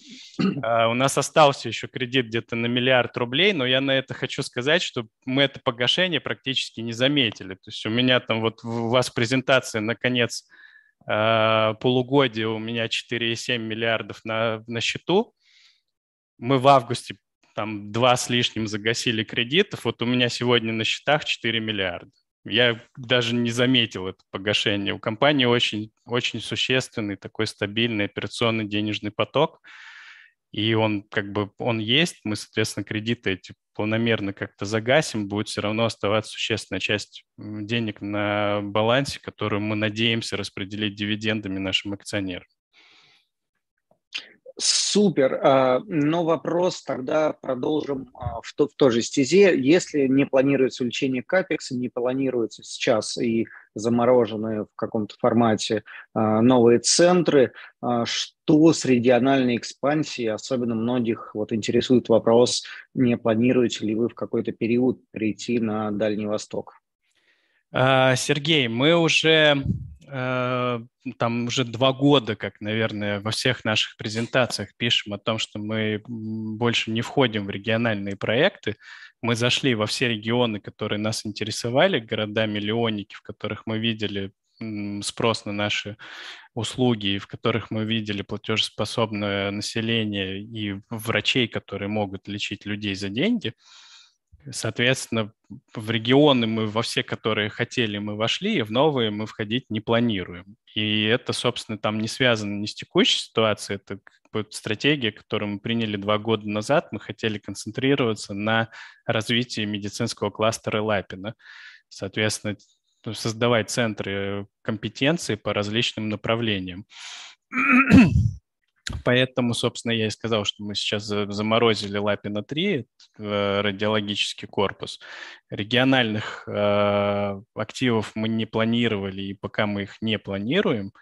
S3: А, у нас остался еще кредит где-то на миллиард рублей, но я на это хочу сказать, что мы это погашение практически не заметили. То есть у меня там вот у вас презентация наконец Э, полугодия у меня 4,7 миллиардов на, на счету. Мы в августе там два с лишним загасили кредитов. Вот у меня сегодня на счетах 4 миллиарда. Я даже не заметил это погашение. У компании очень, очень существенный такой стабильный операционный денежный поток и он как бы, он есть, мы, соответственно, кредиты эти планомерно как-то загасим, будет все равно оставаться существенная часть денег на балансе, которую мы надеемся распределить дивидендами нашим акционерам.
S4: Супер. А, но вопрос тогда продолжим а, в, то, в той же стезе. Если не планируется увеличение капекса, не планируется сейчас и замороженные в каком-то формате а, новые центры, что с региональной экспансией, особенно многих вот интересует вопрос, не планируете ли вы в какой-то период перейти на Дальний Восток?
S3: Сергей, мы уже там уже два года, как, наверное, во всех наших презентациях пишем о том, что мы больше не входим в региональные проекты. Мы зашли во все регионы, которые нас интересовали, города-миллионники, в которых мы видели спрос на наши услуги, в которых мы видели платежеспособное население и врачей, которые могут лечить людей за деньги – Соответственно, в регионы мы во все, которые хотели, мы вошли, и в новые мы входить не планируем. И это, собственно, там не связано ни с текущей ситуацией, это стратегия, которую мы приняли два года назад. Мы хотели концентрироваться на развитии медицинского кластера Лапина. Соответственно, создавать центры компетенции по различным направлениям. Поэтому, собственно, я и сказал, что мы сейчас заморозили Лапина 3, э, радиологический корпус. Региональных э, активов мы не планировали, и пока мы их не планируем.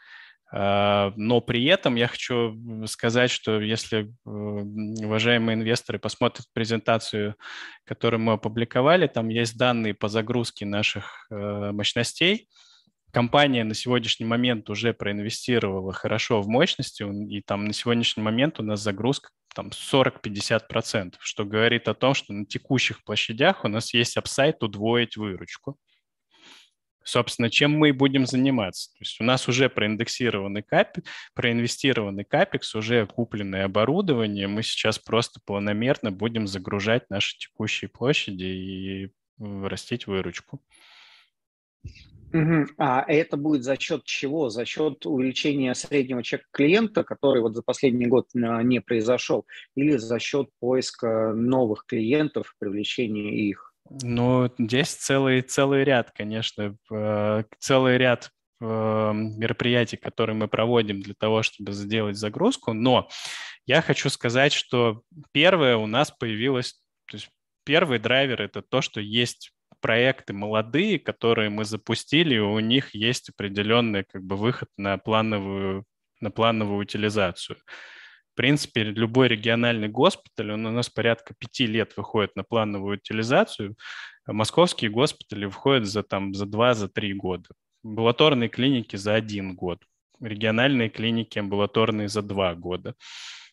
S3: Э, но при этом я хочу сказать, что если э, уважаемые инвесторы посмотрят презентацию, которую мы опубликовали, там есть данные по загрузке наших э, мощностей – компания на сегодняшний момент уже проинвестировала хорошо в мощности, и там на сегодняшний момент у нас загрузка там 40-50%, что говорит о том, что на текущих площадях у нас есть апсайт удвоить выручку. Собственно, чем мы будем заниматься. То есть у нас уже проиндексированный капекс, проинвестированный капекс, уже купленное оборудование. Мы сейчас просто планомерно будем загружать наши текущие площади и растить выручку.
S4: А это будет за счет чего? За счет увеличения среднего чека клиента, который вот за последний год а, не произошел, или за счет поиска новых клиентов, привлечения их?
S3: Ну, здесь целый, целый ряд, конечно, целый ряд мероприятий, которые мы проводим для того, чтобы сделать загрузку, но я хочу сказать, что первое у нас появилось, то есть первый драйвер – это то, что есть проекты молодые, которые мы запустили, у них есть определенный как бы выход на плановую, на плановую утилизацию. В принципе, любой региональный госпиталь, он у нас порядка пяти лет выходит на плановую утилизацию, а московские госпитали выходят за, там, за два, за три года. Амбулаторные клиники за один год, региональные клиники амбулаторные за два года.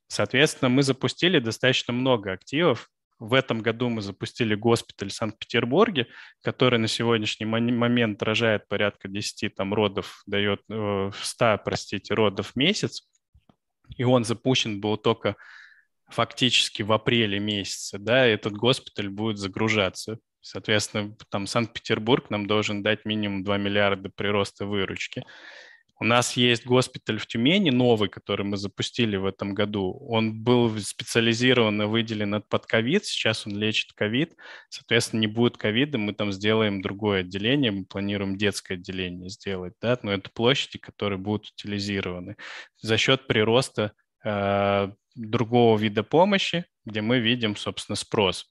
S3: Соответственно, мы запустили достаточно много активов. В этом году мы запустили госпиталь в Санкт-Петербурге, который на сегодняшний момент рожает порядка 10 там, родов, дает 100, э, простите, родов в месяц. И он запущен был только фактически в апреле месяце, да, этот госпиталь будет загружаться. Соответственно, там Санкт-Петербург нам должен дать минимум 2 миллиарда прироста выручки. У нас есть госпиталь в Тюмени, новый, который мы запустили в этом году. Он был специализированно выделен под ковид, сейчас он лечит ковид. Соответственно, не будет ковида, мы там сделаем другое отделение, мы планируем детское отделение сделать, да, но это площади, которые будут утилизированы за счет прироста э, другого вида помощи, где мы видим, собственно, спрос.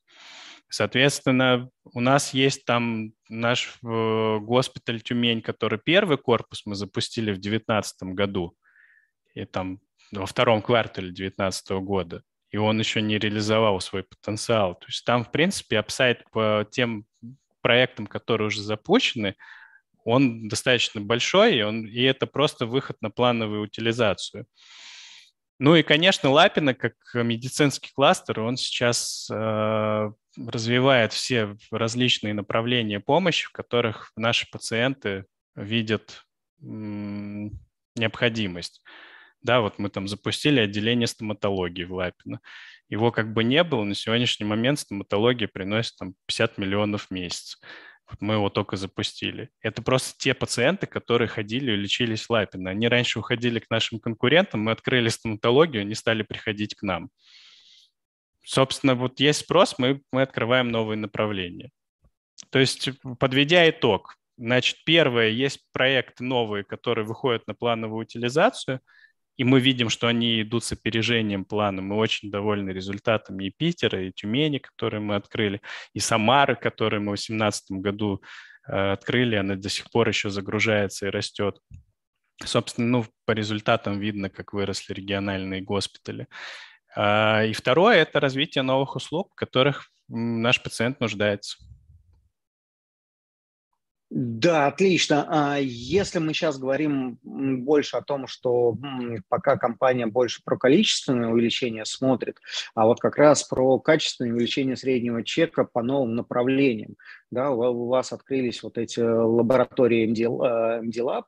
S3: Соответственно, у нас есть там наш э, госпиталь Тюмень, который первый корпус мы запустили в 2019 году, и там во втором квартале 2019 года, и он еще не реализовал свой потенциал. То есть там, в принципе, апсайт по тем проектам, которые уже запущены, он достаточно большой, и, он, и это просто выход на плановую утилизацию. Ну и, конечно, Лапина, как медицинский кластер, он сейчас э, развивает все различные направления помощи, в которых наши пациенты видят необходимость. Да, вот мы там запустили отделение стоматологии в Лапино. Его как бы не было, на сегодняшний момент стоматология приносит там 50 миллионов в месяц. Вот мы его только запустили. Это просто те пациенты, которые ходили и лечились в Лапино. Они раньше уходили к нашим конкурентам, мы открыли стоматологию, они стали приходить к нам. Собственно, вот есть спрос, мы, мы открываем новые направления. То есть, подведя итог, значит, первое, есть проекты новые, которые выходят на плановую утилизацию – и мы видим, что они идут с опережением плана. Мы очень довольны результатами и Питера, и Тюмени, которые мы открыли, и Самары, которые мы в 2018 году э, открыли. Она до сих пор еще загружается и растет. Собственно, ну, по результатам видно, как выросли региональные госпитали. А, и второе – это развитие новых услуг, в которых наш пациент нуждается.
S4: Да, отлично. А если мы сейчас говорим больше о том, что пока компания больше про количественное увеличение смотрит, а вот как раз про качественное увеличение среднего чека по новым направлениям, да, у вас открылись вот эти лаборатории MD, MD Lab,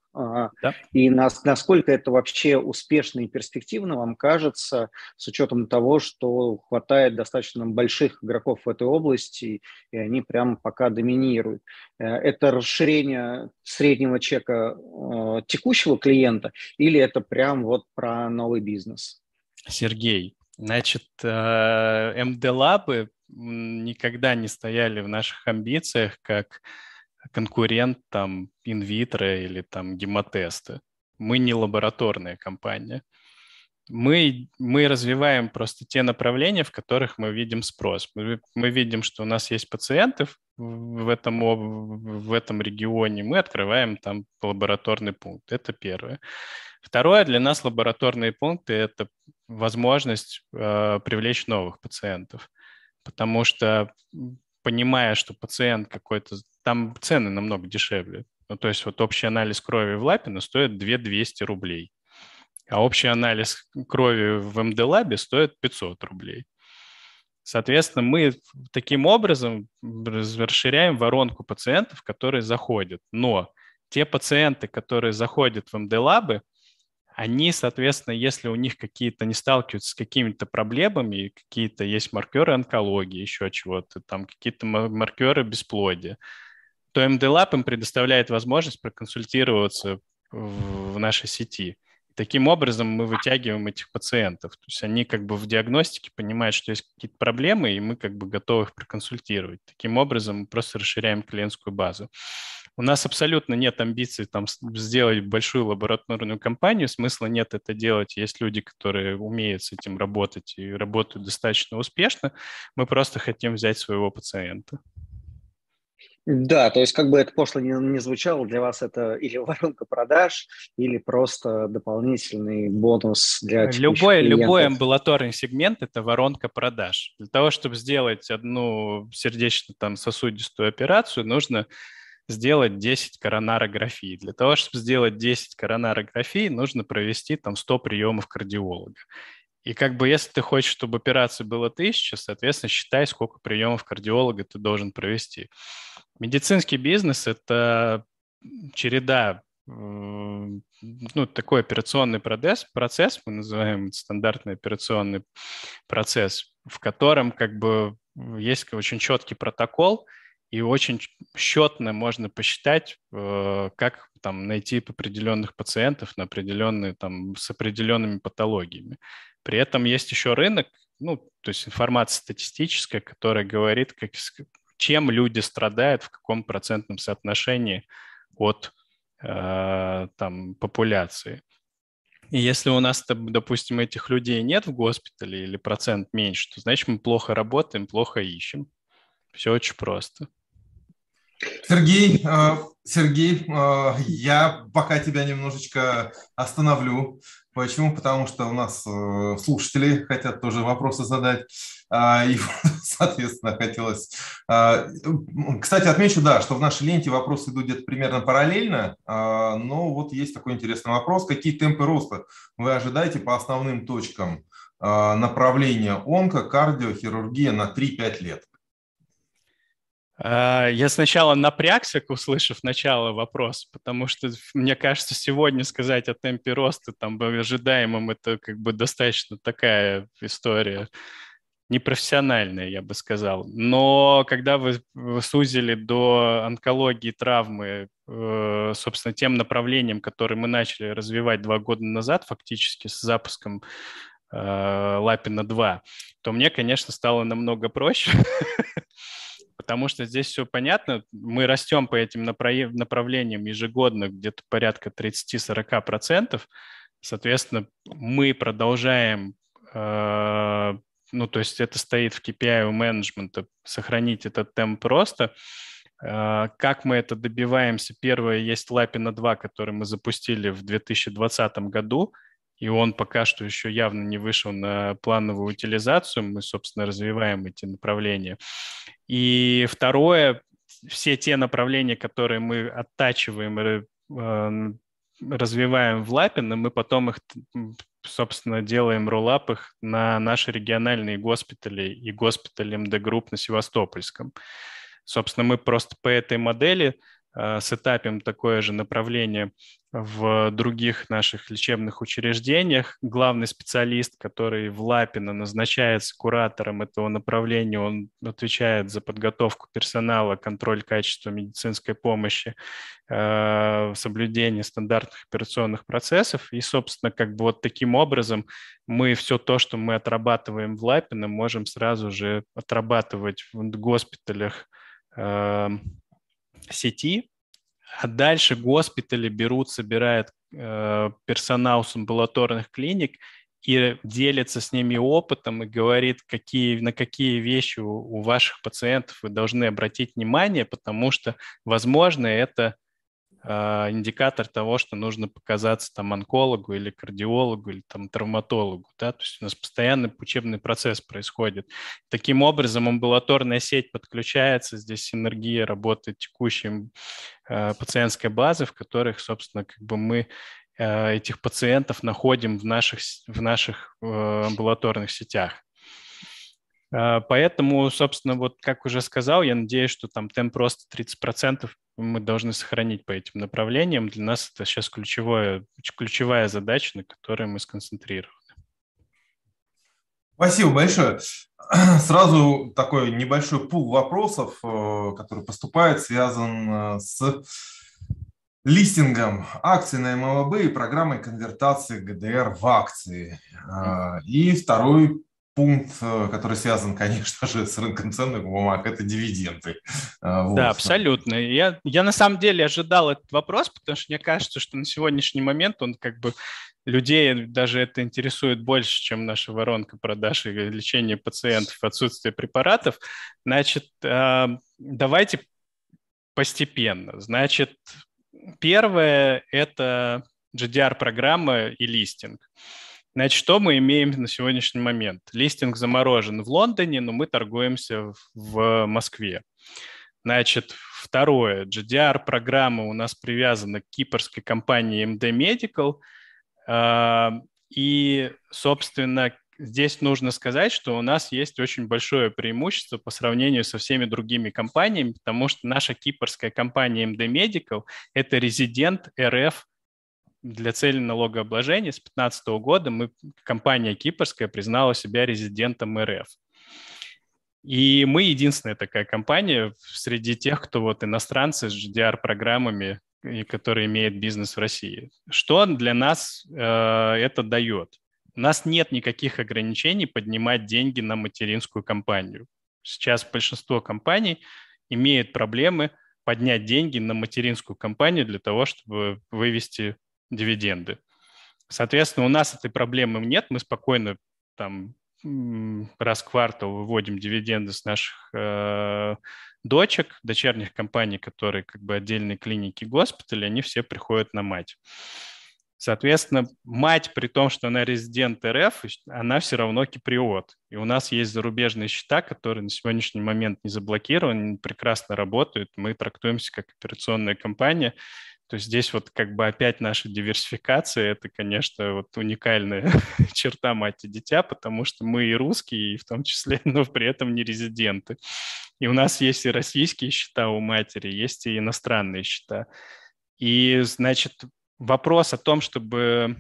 S4: да. и нас, насколько это вообще успешно и перспективно вам кажется, с учетом того, что хватает достаточно больших игроков в этой области, и они прямо пока доминируют. Э, это расширение среднего чека э, текущего клиента или это прям вот про новый бизнес?
S3: Сергей, значит, э, МД-лабы никогда не стояли в наших амбициях как конкурент там инвитро или там гемотесты. Мы не лабораторная компания. Мы, мы развиваем просто те направления, в которых мы видим спрос. Мы, мы видим, что у нас есть пациенты в этом, в этом регионе, мы открываем там лабораторный пункт. Это первое. Второе, для нас лабораторные пункты – это возможность э, привлечь новых пациентов потому что понимая, что пациент какой-то, там цены намного дешевле. Ну, то есть вот общий анализ крови в Лапино стоит 2200 рублей, а общий анализ крови в МД-лабе стоит 500 рублей. Соответственно, мы таким образом расширяем воронку пациентов, которые заходят. Но те пациенты, которые заходят в МД-лабы, они, соответственно, если у них какие-то не сталкиваются с какими-то проблемами, какие-то есть маркеры онкологии, еще чего-то, там какие-то маркеры бесплодия, то MD-Lab им предоставляет возможность проконсультироваться в нашей сети. Таким образом мы вытягиваем этих пациентов. То есть они как бы в диагностике понимают, что есть какие-то проблемы, и мы как бы готовы их проконсультировать. Таким образом мы просто расширяем клиентскую базу. У нас абсолютно нет амбиций там сделать большую лабораторную компанию, смысла нет это делать. Есть люди, которые умеют с этим работать и работают достаточно успешно. Мы просто хотим взять своего пациента.
S4: Да, то есть как бы это пошло не, не звучало, для вас это или воронка продаж, или просто дополнительный бонус для
S3: любой, любой амбулаторный сегмент – это воронка продаж. Для того, чтобы сделать одну сердечно-сосудистую операцию, нужно сделать 10 коронарографий. Для того, чтобы сделать 10 коронарографий, нужно провести там 100 приемов кардиолога. И как бы если ты хочешь, чтобы операций было тысяча, соответственно, считай, сколько приемов кардиолога ты должен провести. Медицинский бизнес – это череда ну, такой операционный процесс, процесс, мы называем стандартный операционный процесс, в котором как бы есть очень четкий протокол, и очень счетно можно посчитать, э, как там найти определенных пациентов на определенные там с определенными патологиями. При этом есть еще рынок, ну, то есть информация статистическая, которая говорит, как, чем люди страдают, в каком процентном соотношении от э, там, популяции. И если у нас, допустим, этих людей нет в госпитале или процент меньше, то значит мы плохо работаем, плохо ищем. Все очень просто.
S1: Сергей, э, Сергей, э, я пока тебя немножечко остановлю. Почему? Потому что у нас э, слушатели хотят тоже вопросы задать. А, и, *laughs* соответственно, хотелось... Кстати, отмечу, да, что в нашей ленте вопросы идут где-то примерно параллельно, а, но вот есть такой интересный вопрос. Какие темпы роста вы ожидаете по основным точкам направления онко, кардио, хирургия на 3-5 лет?
S3: А, я сначала напрягся, услышав начало вопроса, потому что, мне кажется, сегодня сказать о темпе роста, там, ожидаемом, это как бы достаточно такая история непрофессиональная, я бы сказал. Но когда вы, сузили до онкологии, травмы, э, собственно, тем направлением, которое мы начали развивать два года назад, фактически с запуском э, Лапина 2, то мне, конечно, стало намного проще. *laughs* потому что здесь все понятно. Мы растем по этим направлениям ежегодно где-то порядка 30-40%. Соответственно, мы продолжаем, э, ну, то есть это стоит в KPI у менеджмента, сохранить этот темп роста. Э, как мы это добиваемся? Первое, есть Лапина 2, который мы запустили в 2020 году – и он пока что еще явно не вышел на плановую утилизацию. Мы, собственно, развиваем эти направления. И второе, все те направления, которые мы оттачиваем, э, развиваем в Лапино, мы потом их, собственно, делаем roll-up их на наши региональные госпитали и госпитали MD Group на Севастопольском. Собственно, мы просто по этой модели сетапим такое же направление в других наших лечебных учреждениях. Главный специалист, который в Лапино назначается куратором этого направления, он отвечает за подготовку персонала, контроль качества медицинской помощи, э, соблюдение стандартных операционных процессов. И, собственно, как бы вот таким образом мы все то, что мы отрабатываем в Лапино, можем сразу же отрабатывать в госпиталях э, сети, а дальше госпитали берут, собирают э, персонал с амбулаторных клиник и делится с ними опытом и говорит, какие, на какие вещи у, у ваших пациентов вы должны обратить внимание, потому что, возможно, это индикатор того, что нужно показаться там онкологу или кардиологу или там травматологу. Да? То есть у нас постоянный учебный процесс происходит. Таким образом, амбулаторная сеть подключается, здесь синергия работает текущей э, пациентской базы, в которых, собственно, как бы мы э, этих пациентов находим в наших, в наших э, амбулаторных сетях. Поэтому, собственно, вот как уже сказал, я надеюсь, что там темп просто 30% мы должны сохранить по этим направлениям. Для нас это сейчас ключевое, ключевая задача, на которой мы сконцентрированы.
S1: Спасибо большое. *clears throat* Сразу такой небольшой пул вопросов, э, который поступает, связан э, с листингом акций на МЛБ и программой конвертации ГДР в акции. Э, и второй пункт, э, который связан, конечно же, с рынком ценных бумаг, это дивиденды.
S3: А, вот. Да, абсолютно. Я, я на самом деле ожидал этот вопрос, потому что мне кажется, что на сегодняшний момент он как бы людей даже это интересует больше, чем наша воронка продаж и лечения пациентов, отсутствие препаратов. Значит, а, давайте постепенно. Значит, первое – это GDR-программа и листинг. Значит, что мы имеем на сегодняшний момент? Листинг заморожен в Лондоне, но мы торгуемся в Москве. Значит, второе. GDR-программа у нас привязана к кипрской компании MD Medical. А, и, собственно, здесь нужно сказать, что у нас есть очень большое преимущество по сравнению со всеми другими компаниями, потому что наша кипрская компания MD Medical – это резидент РФ для цели налогообложения. С 2015 года мы, компания кипрская признала себя резидентом РФ. И мы единственная такая компания среди тех, кто вот иностранцы с GDR-программами, которые имеют бизнес в России. Что для нас э, это дает? У нас нет никаких ограничений поднимать деньги на материнскую компанию. Сейчас большинство компаний имеют проблемы поднять деньги на материнскую компанию для того, чтобы вывести дивиденды. Соответственно, у нас этой проблемы нет, мы спокойно там раз в квартал выводим дивиденды с наших э, дочек, дочерних компаний, которые как бы отдельные клиники, госпитали, они все приходят на мать. Соответственно, мать, при том, что она резидент РФ, она все равно киприот. И у нас есть зарубежные счета, которые на сегодняшний момент не заблокированы, прекрасно работают. Мы трактуемся как операционная компания. То есть здесь вот как бы опять наша диверсификация, это, конечно, вот уникальная *laughs* черта мать и дитя, потому что мы и русские, и в том числе, *laughs* но при этом не резиденты. И у нас есть и российские счета у матери, есть и иностранные счета. И, значит, вопрос о том, чтобы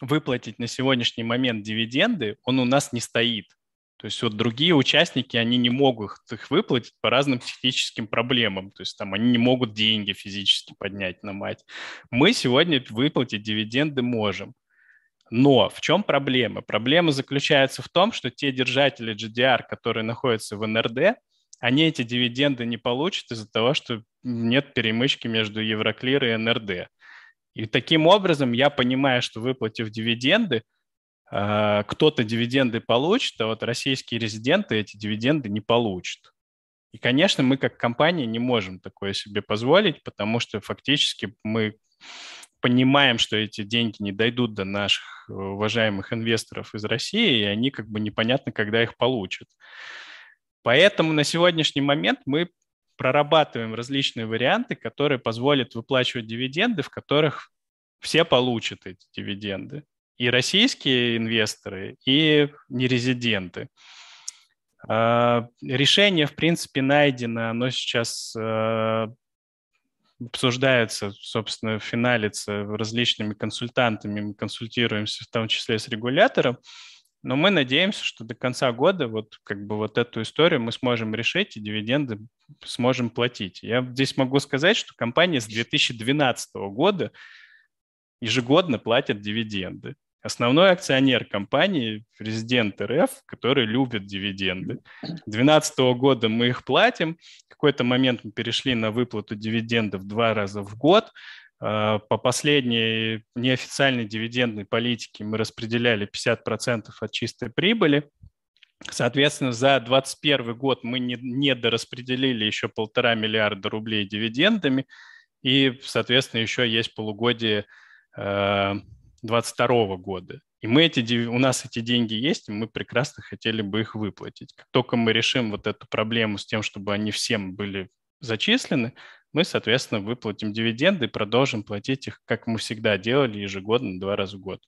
S3: выплатить на сегодняшний момент дивиденды, он у нас не стоит. То есть вот другие участники, они не могут их выплатить по разным техническим проблемам. То есть там они не могут деньги физически поднять на мать. Мы сегодня выплатить дивиденды можем. Но в чем проблема? Проблема заключается в том, что те держатели GDR, которые находятся в НРД, они эти дивиденды не получат из-за того, что нет перемычки между Евроклир и НРД. И таким образом я понимаю, что выплатив дивиденды, кто-то дивиденды получит, а вот российские резиденты эти дивиденды не получат. И, конечно, мы как компания не можем такое себе позволить, потому что фактически мы понимаем, что эти деньги не дойдут до наших э, уважаемых инвесторов из России, и они как бы непонятно, когда их получат. Поэтому на сегодняшний момент мы прорабатываем различные варианты, которые позволят выплачивать дивиденды, в которых все получат эти дивиденды и российские инвесторы, и нерезиденты. А, решение, в принципе, найдено, оно сейчас а, обсуждается, собственно, финалится различными консультантами, мы консультируемся в том числе с регулятором, но мы надеемся, что до конца года вот как бы вот эту историю мы сможем решить и дивиденды сможем платить. Я здесь могу сказать, что компания с 2012 года ежегодно платят дивиденды. Основной акционер компании – президент РФ, который любит дивиденды. 2012 года мы их платим. В какой-то момент мы перешли на выплату дивидендов два раза в год. А, по последней неофициальной дивидендной политике мы распределяли 50% от чистой прибыли. Соответственно, за 2021 год мы не, не дораспределили еще полтора миллиарда рублей дивидендами, и, соответственно, еще есть полугодие 2022 года. И мы эти, у нас эти деньги есть, и мы прекрасно хотели бы их выплатить. Как только мы решим вот эту проблему с тем, чтобы они всем были зачислены, мы, соответственно, выплатим дивиденды и продолжим платить их, как мы всегда делали, ежегодно, два раза в год.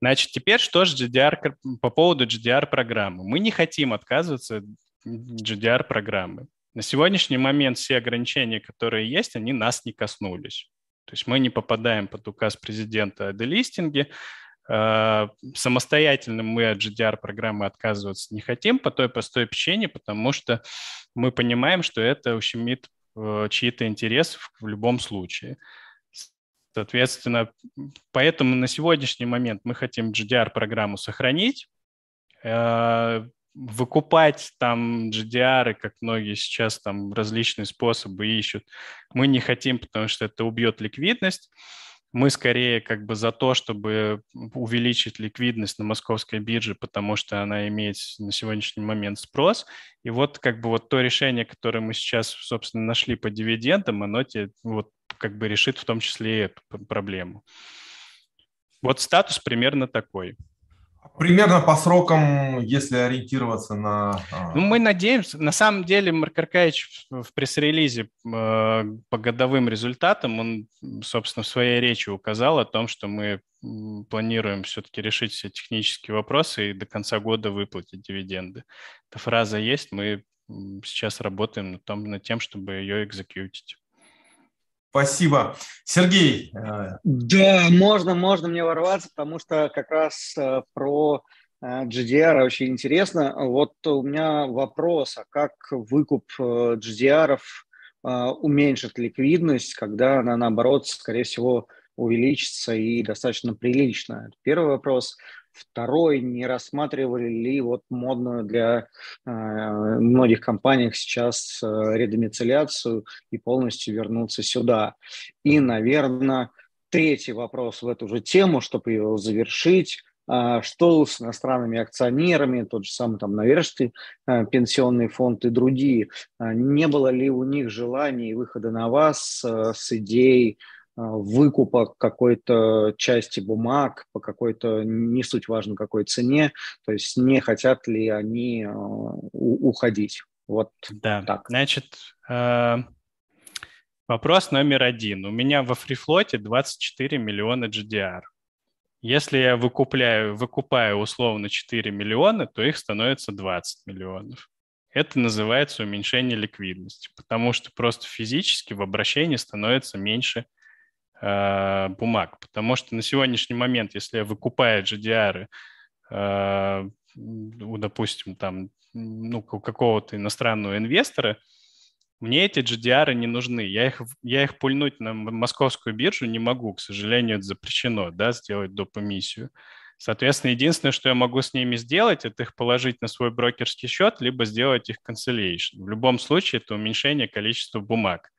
S3: Значит, теперь что же GDR, по поводу GDR-программы. Мы не хотим отказываться от GDR-программы. На сегодняшний момент все ограничения, которые есть, они нас не коснулись. То есть мы не попадаем под указ президента о делистинге. А, самостоятельно мы от GDR-программы отказываться не хотим по той простой причине, потому что мы понимаем, что это ущемит э, чьи-то интересы в любом случае. Соответственно, поэтому на сегодняшний момент мы хотим GDR-программу сохранить, э, выкупать там GDR, как многие сейчас там различные способы ищут, мы не хотим, потому что это убьет ликвидность. Мы скорее как бы за то, чтобы увеличить ликвидность на московской бирже, потому что она имеет на сегодняшний момент спрос. И вот как бы вот то решение, которое мы сейчас, собственно, нашли по дивидендам, оно тебе вот как бы решит в том числе и эту проблему. Вот статус примерно такой.
S1: Примерно по срокам, если ориентироваться на...
S3: А, ну, мы надеемся. На самом деле, Марк Аркадьевич в пресс-релизе э, по годовым результатам, он, собственно, в своей речи указал о том, что мы планируем все-таки решить все технические вопросы и до конца года выплатить дивиденды. Эта фраза есть, мы сейчас работаем над, том, над тем, чтобы ее экзекьютить.
S1: Спасибо. Сергей.
S4: Э, да, можно, можно мне ворваться, потому что как раз э, про э, GDR очень интересно. Вот у меня вопрос, а как выкуп GDR уменьшит ликвидность, когда она, наоборот, скорее всего, увеличится и достаточно прилично? Первый вопрос. Второй, не рассматривали ли вот модную для э, многих компаний сейчас э, редомицеляцию и полностью вернуться сюда? И, наверное, третий вопрос в эту же тему, чтобы его завершить. А, что с иностранными акционерами, тот же самый там Норвежский э, пенсионный фонд и другие? А, не было ли у них желаний выхода на вас э, с идеей выкупа какой-то части бумаг по какой-то, не суть важно какой цене, то есть не хотят ли они а, уходить. Вот
S3: да. так. Значит, э, вопрос номер один. У меня во фрифлоте 24 миллиона GDR. Если я выкупляю, выкупаю условно 4 миллиона, то их становится 20 миллионов. Это называется уменьшение ликвидности, потому что просто физически в обращении становится меньше э, бумаг. Потому что на сегодняшний момент, если я выкупаю GDR, э, у, допустим, там, ну, у какого-то иностранного инвестора, мне эти GDR не нужны. Я их, я их пульнуть на московскую биржу не могу, к сожалению, это запрещено, да, сделать доп. эмиссию. Соответственно, единственное, что я могу с ними сделать, это их положить на свой брокерский счет, либо сделать их cancellation. В любом случае, это уменьшение количества бумаг.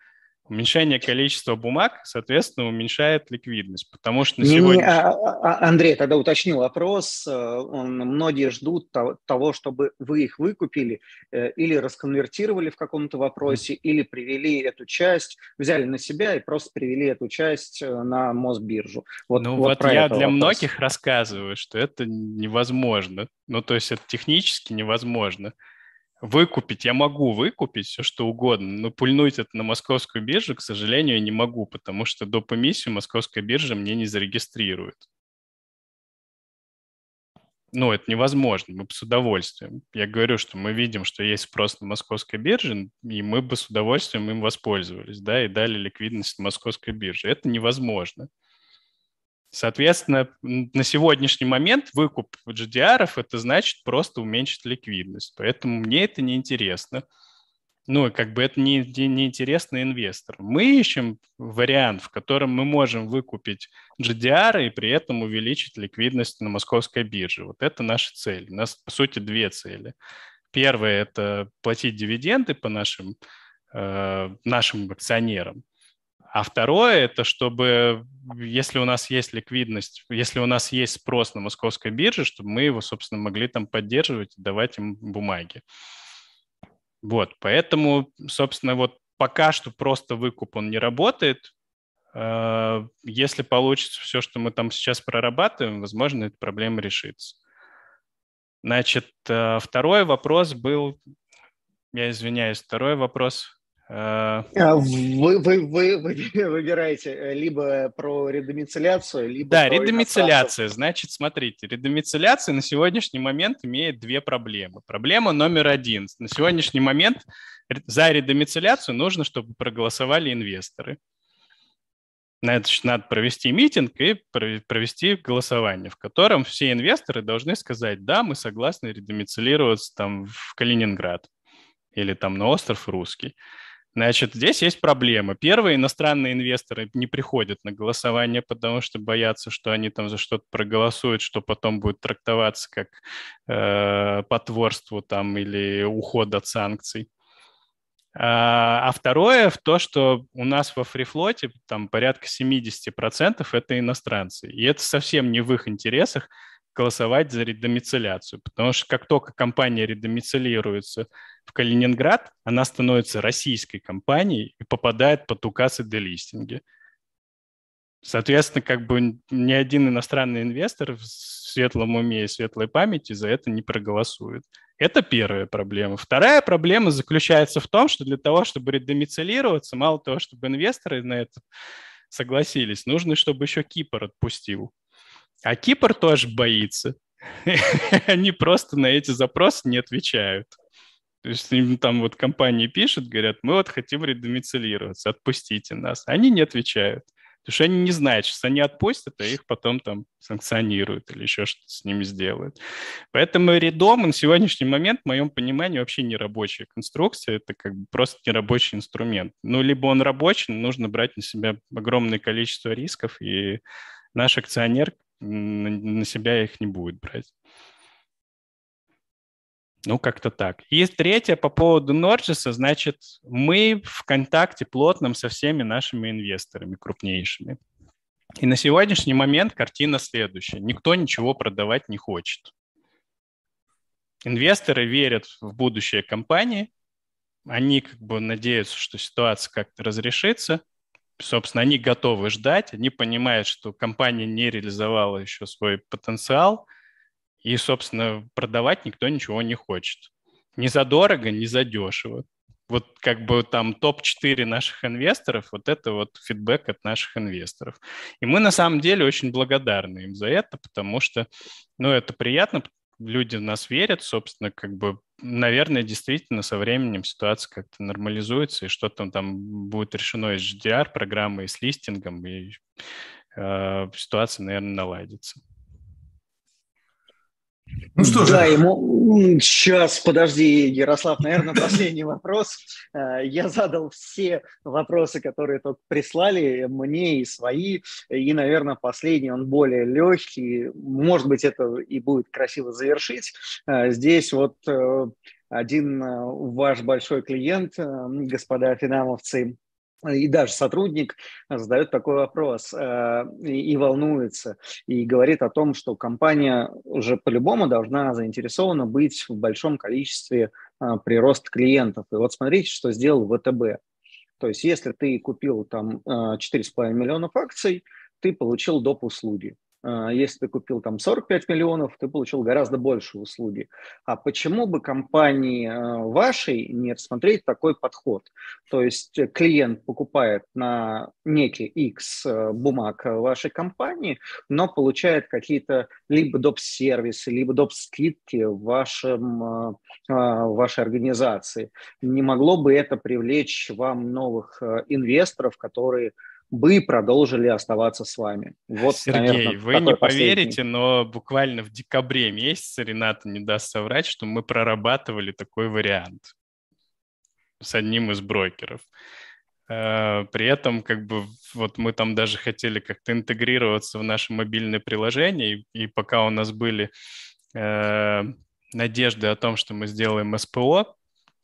S3: Уменьшение количества бумаг, соответственно, уменьшает ликвидность, потому что на сегодня... Не, а,
S4: а, Андрей, тогда уточнил вопрос. Э, многие ждут того, чтобы вы их выкупили э, или расконвертировали в каком-то вопросе, или привели эту часть, взяли на себя и просто привели эту часть э, на Мосбиржу.
S3: Вот, ну вот, вот я для вопрос. многих рассказываю, что это невозможно. Ну, то есть это технически невозможно. Выкупить я могу выкупить все, что угодно, но пульнуть это на московскую биржу, к сожалению, я не могу, потому что до эмиссию московская биржа мне не зарегистрирует. Ну, это невозможно, мы бы с удовольствием. Я говорю, что мы видим, что есть спрос на московской бирже, и мы бы с удовольствием им воспользовались, да, и дали ликвидность на московской бирже. Это невозможно. Соответственно, на сегодняшний момент выкуп GDR это значит просто уменьшить ликвидность. Поэтому мне это не интересно. Ну, как бы это не, не, не интересно инвесторам. Мы ищем вариант, в котором мы можем выкупить GDR и при этом увеличить ликвидность на московской бирже. Вот это наша цель. У нас, по сути, две цели. Первое – это платить дивиденды по нашим, э, нашим акционерам. А второе – это чтобы, если у нас есть ликвидность, если у нас есть спрос на московской бирже, чтобы мы его, собственно, могли там поддерживать, давать им бумаги. Вот, поэтому, собственно, вот пока что просто выкуп, он не работает. Э, если получится все, что мы там сейчас прорабатываем, возможно, эта проблема решится. Значит, э, второй вопрос был, я извиняюсь, второй вопрос
S4: а, вы, вы, вы, вы *laughs* выбираете э, либо про редомицеляцию, либо
S3: Да, редомицеляция. Значит, смотрите, редомицеляция на сегодняшний момент имеет две проблемы. Проблема номер один. На сегодняшний момент за редомицеляцию нужно, чтобы проголосовали инвесторы. Значит, надо провести митинг и провести голосование, в котором все инвесторы должны сказать, да, мы согласны редомицелироваться там в Калининград или там на остров Русский. Значит, здесь есть проблема. Первые иностранные инвесторы не приходят на голосование, потому что боятся, что они там за что-то проголосуют, что потом будет трактоваться как э, потворство там или уход от санкций. А, а второе в то, что у нас во фрифлоте там порядка 70% это иностранцы. И это совсем не в их интересах голосовать за редомицеляцию, потому что как только компания редомицелируется в Калининград, она становится российской компанией и попадает под указ о делистинге. Соответственно, как бы ни один иностранный инвестор в светлом уме и светлой памяти за это не проголосует. Это первая проблема. Вторая проблема заключается в том, что для того, чтобы редомицилироваться, мало того, чтобы инвесторы на это согласились, нужно, чтобы еще Кипр отпустил. А Кипр тоже боится. *laughs* Они просто на эти запросы не отвечают. То есть им там вот компании пишут, говорят, мы вот хотим редомицилироваться, отпустите нас. Они не отвечают. Потому что они не знают, что они отпустят, а их потом там санкционируют или еще что-то с ними сделают. Поэтому редом на сегодняшний момент, в моем понимании, вообще не рабочая конструкция, это как бы просто нерабочий инструмент. Ну, либо он рабочий, но нужно брать на себя огромное количество рисков, и наш акционер на себя их не будет брать. Ну, как-то так. И третье по поводу Норджиса, значит, мы в контакте плотном со всеми нашими инвесторами крупнейшими. И на сегодняшний момент картина следующая. Никто ничего продавать не хочет. Инвесторы верят в будущее компании, они как бы надеются, что ситуация как-то разрешится. Собственно, они готовы ждать, они понимают, что компания не реализовала еще свой потенциал – и, собственно, продавать никто ничего не хочет. Ни за дорого, ни за дешево. Вот как бы там топ-4 наших инвесторов, вот это вот фидбэк от наших инвесторов. И мы на самом деле очень благодарны им за это, потому что, ну, это приятно, люди в нас верят, собственно, как бы, наверное, действительно со временем ситуация как-то нормализуется, и что-то там будет решено из GDR программы, и с листингом, и э, ситуация, наверное, наладится.
S4: Ну что же. Да, ему... Сейчас, подожди, Ярослав, наверное, последний вопрос. Э, я задал все вопросы, которые только прислали мне и свои, и, наверное, последний, он более легкий. Может быть, это и будет красиво завершить. Э, здесь вот э, один ваш большой клиент, господа финамовцы, и даже сотрудник задает такой вопрос э, и, волнуется, и говорит о том, что компания уже по-любому должна заинтересована быть в большом количестве э, прироста клиентов. И вот смотрите, что сделал ВТБ. То есть если ты купил там э, 4,5 миллионов акций, ты получил доп. услуги. А, если ты купил там 45 миллионов, ты получил гораздо больше услуги. А почему бы компании а, вашей не рассмотреть такой подход? То есть э, клиент покупает на некий X э, бумаг вашей компании, но получает какие-то либо доп-сервисы, либо доп-скидки в, вашем, а, в вашей организации. Не могло бы это привлечь вам новых э, инвесторов, которые бы продолжили оставаться с вами.
S3: Вот, Сергей, наверное, вы не поверите, но буквально в декабре месяце Рената не даст соврать, что мы прорабатывали такой вариант с одним из брокеров. Э, при этом, как бы, вот мы там даже хотели как-то интегрироваться в наше мобильное приложение, и, пока у нас были э, надежды о том, что мы сделаем СПО,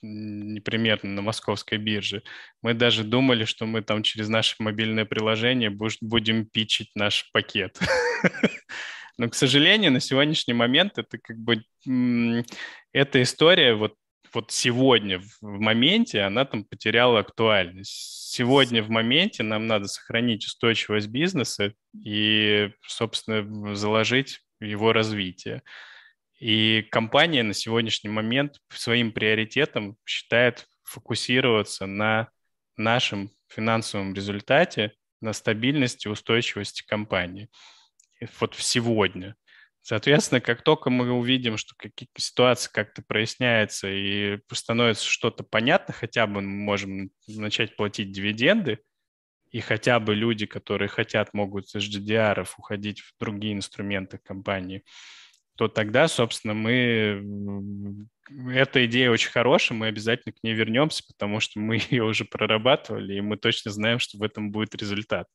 S3: непримерно на московской бирже. Мы даже думали, что мы там через наше мобильное приложение будем пичить наш пакет. *laughs* Но, к сожалению, на сегодняшний момент это как бы эта история вот вот сегодня в моменте она там потеряла актуальность. Сегодня в моменте нам надо сохранить устойчивость бизнеса и, собственно, заложить его развитие. И компания на сегодняшний момент своим приоритетом считает фокусироваться на нашем финансовом результате, на стабильности, устойчивости компании. Вот сегодня. Соответственно, как только мы увидим, что какие-то ситуации как-то проясняются и становится что-то понятно, хотя бы мы можем начать платить дивиденды, и хотя бы люди, которые хотят, могут из GDR уходить в другие инструменты компании, то тогда, собственно, мы... Эта идея очень хорошая, мы обязательно к ней вернемся, потому что мы *laughs* ее уже прорабатывали, и мы точно знаем, что в этом будет результат.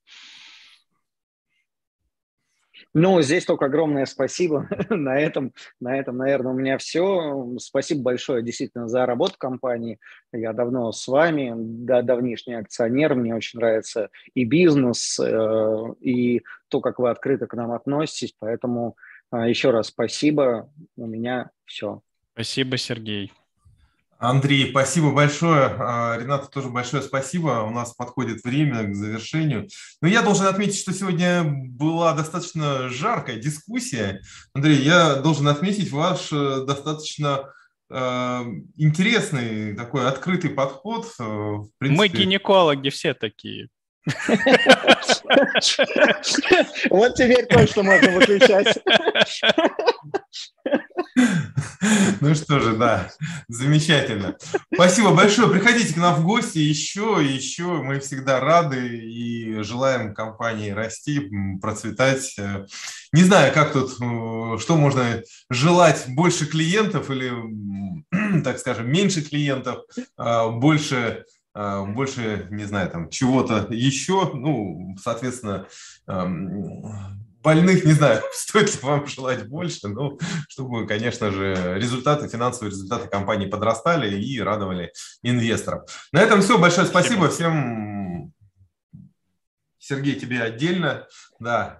S4: Ну, здесь только огромное спасибо. *laughs* на, этом, на этом, наверное, у меня все. Спасибо большое действительно за работу компании. Я давно с вами, да, давнишний акционер. Мне очень нравится и бизнес, э, и то, как вы открыто к нам относитесь. Поэтому Еще раз спасибо. У меня все.
S3: Спасибо, Сергей.
S1: Андрей, спасибо большое. А, Рената, тоже большое спасибо. У нас подходит время к завершению. Но я должен отметить, что сегодня была достаточно жаркая дискуссия. Андрей, я должен отметить ваш э, достаточно э, интересный такой открытый подход.
S3: Э, в принципе... Мы гинекологи все такие.
S4: Вот теперь точно можно выключать.
S1: Ну что же, да, замечательно. Спасибо большое. Приходите к нам в гости еще еще. Мы всегда рады и желаем компании расти, процветать. Не знаю, как тут, э, что можно желать, больше клиентов или, *clears throat* так скажем, меньше клиентов, а больше больше, не знаю, там чего-то еще, ну, соответственно, больных, не знаю, *laughs* стоит ли вам желать больше, но чтобы, конечно же, результаты, финансовые результаты компании подрастали и радовали инвесторов. На этом все. Большое спасибо, спасибо. всем. Сергей, тебе отдельно. Да,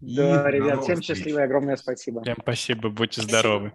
S4: да и ребят, всем счастливо и огромное спасибо.
S3: Всем спасибо, будьте здоровы.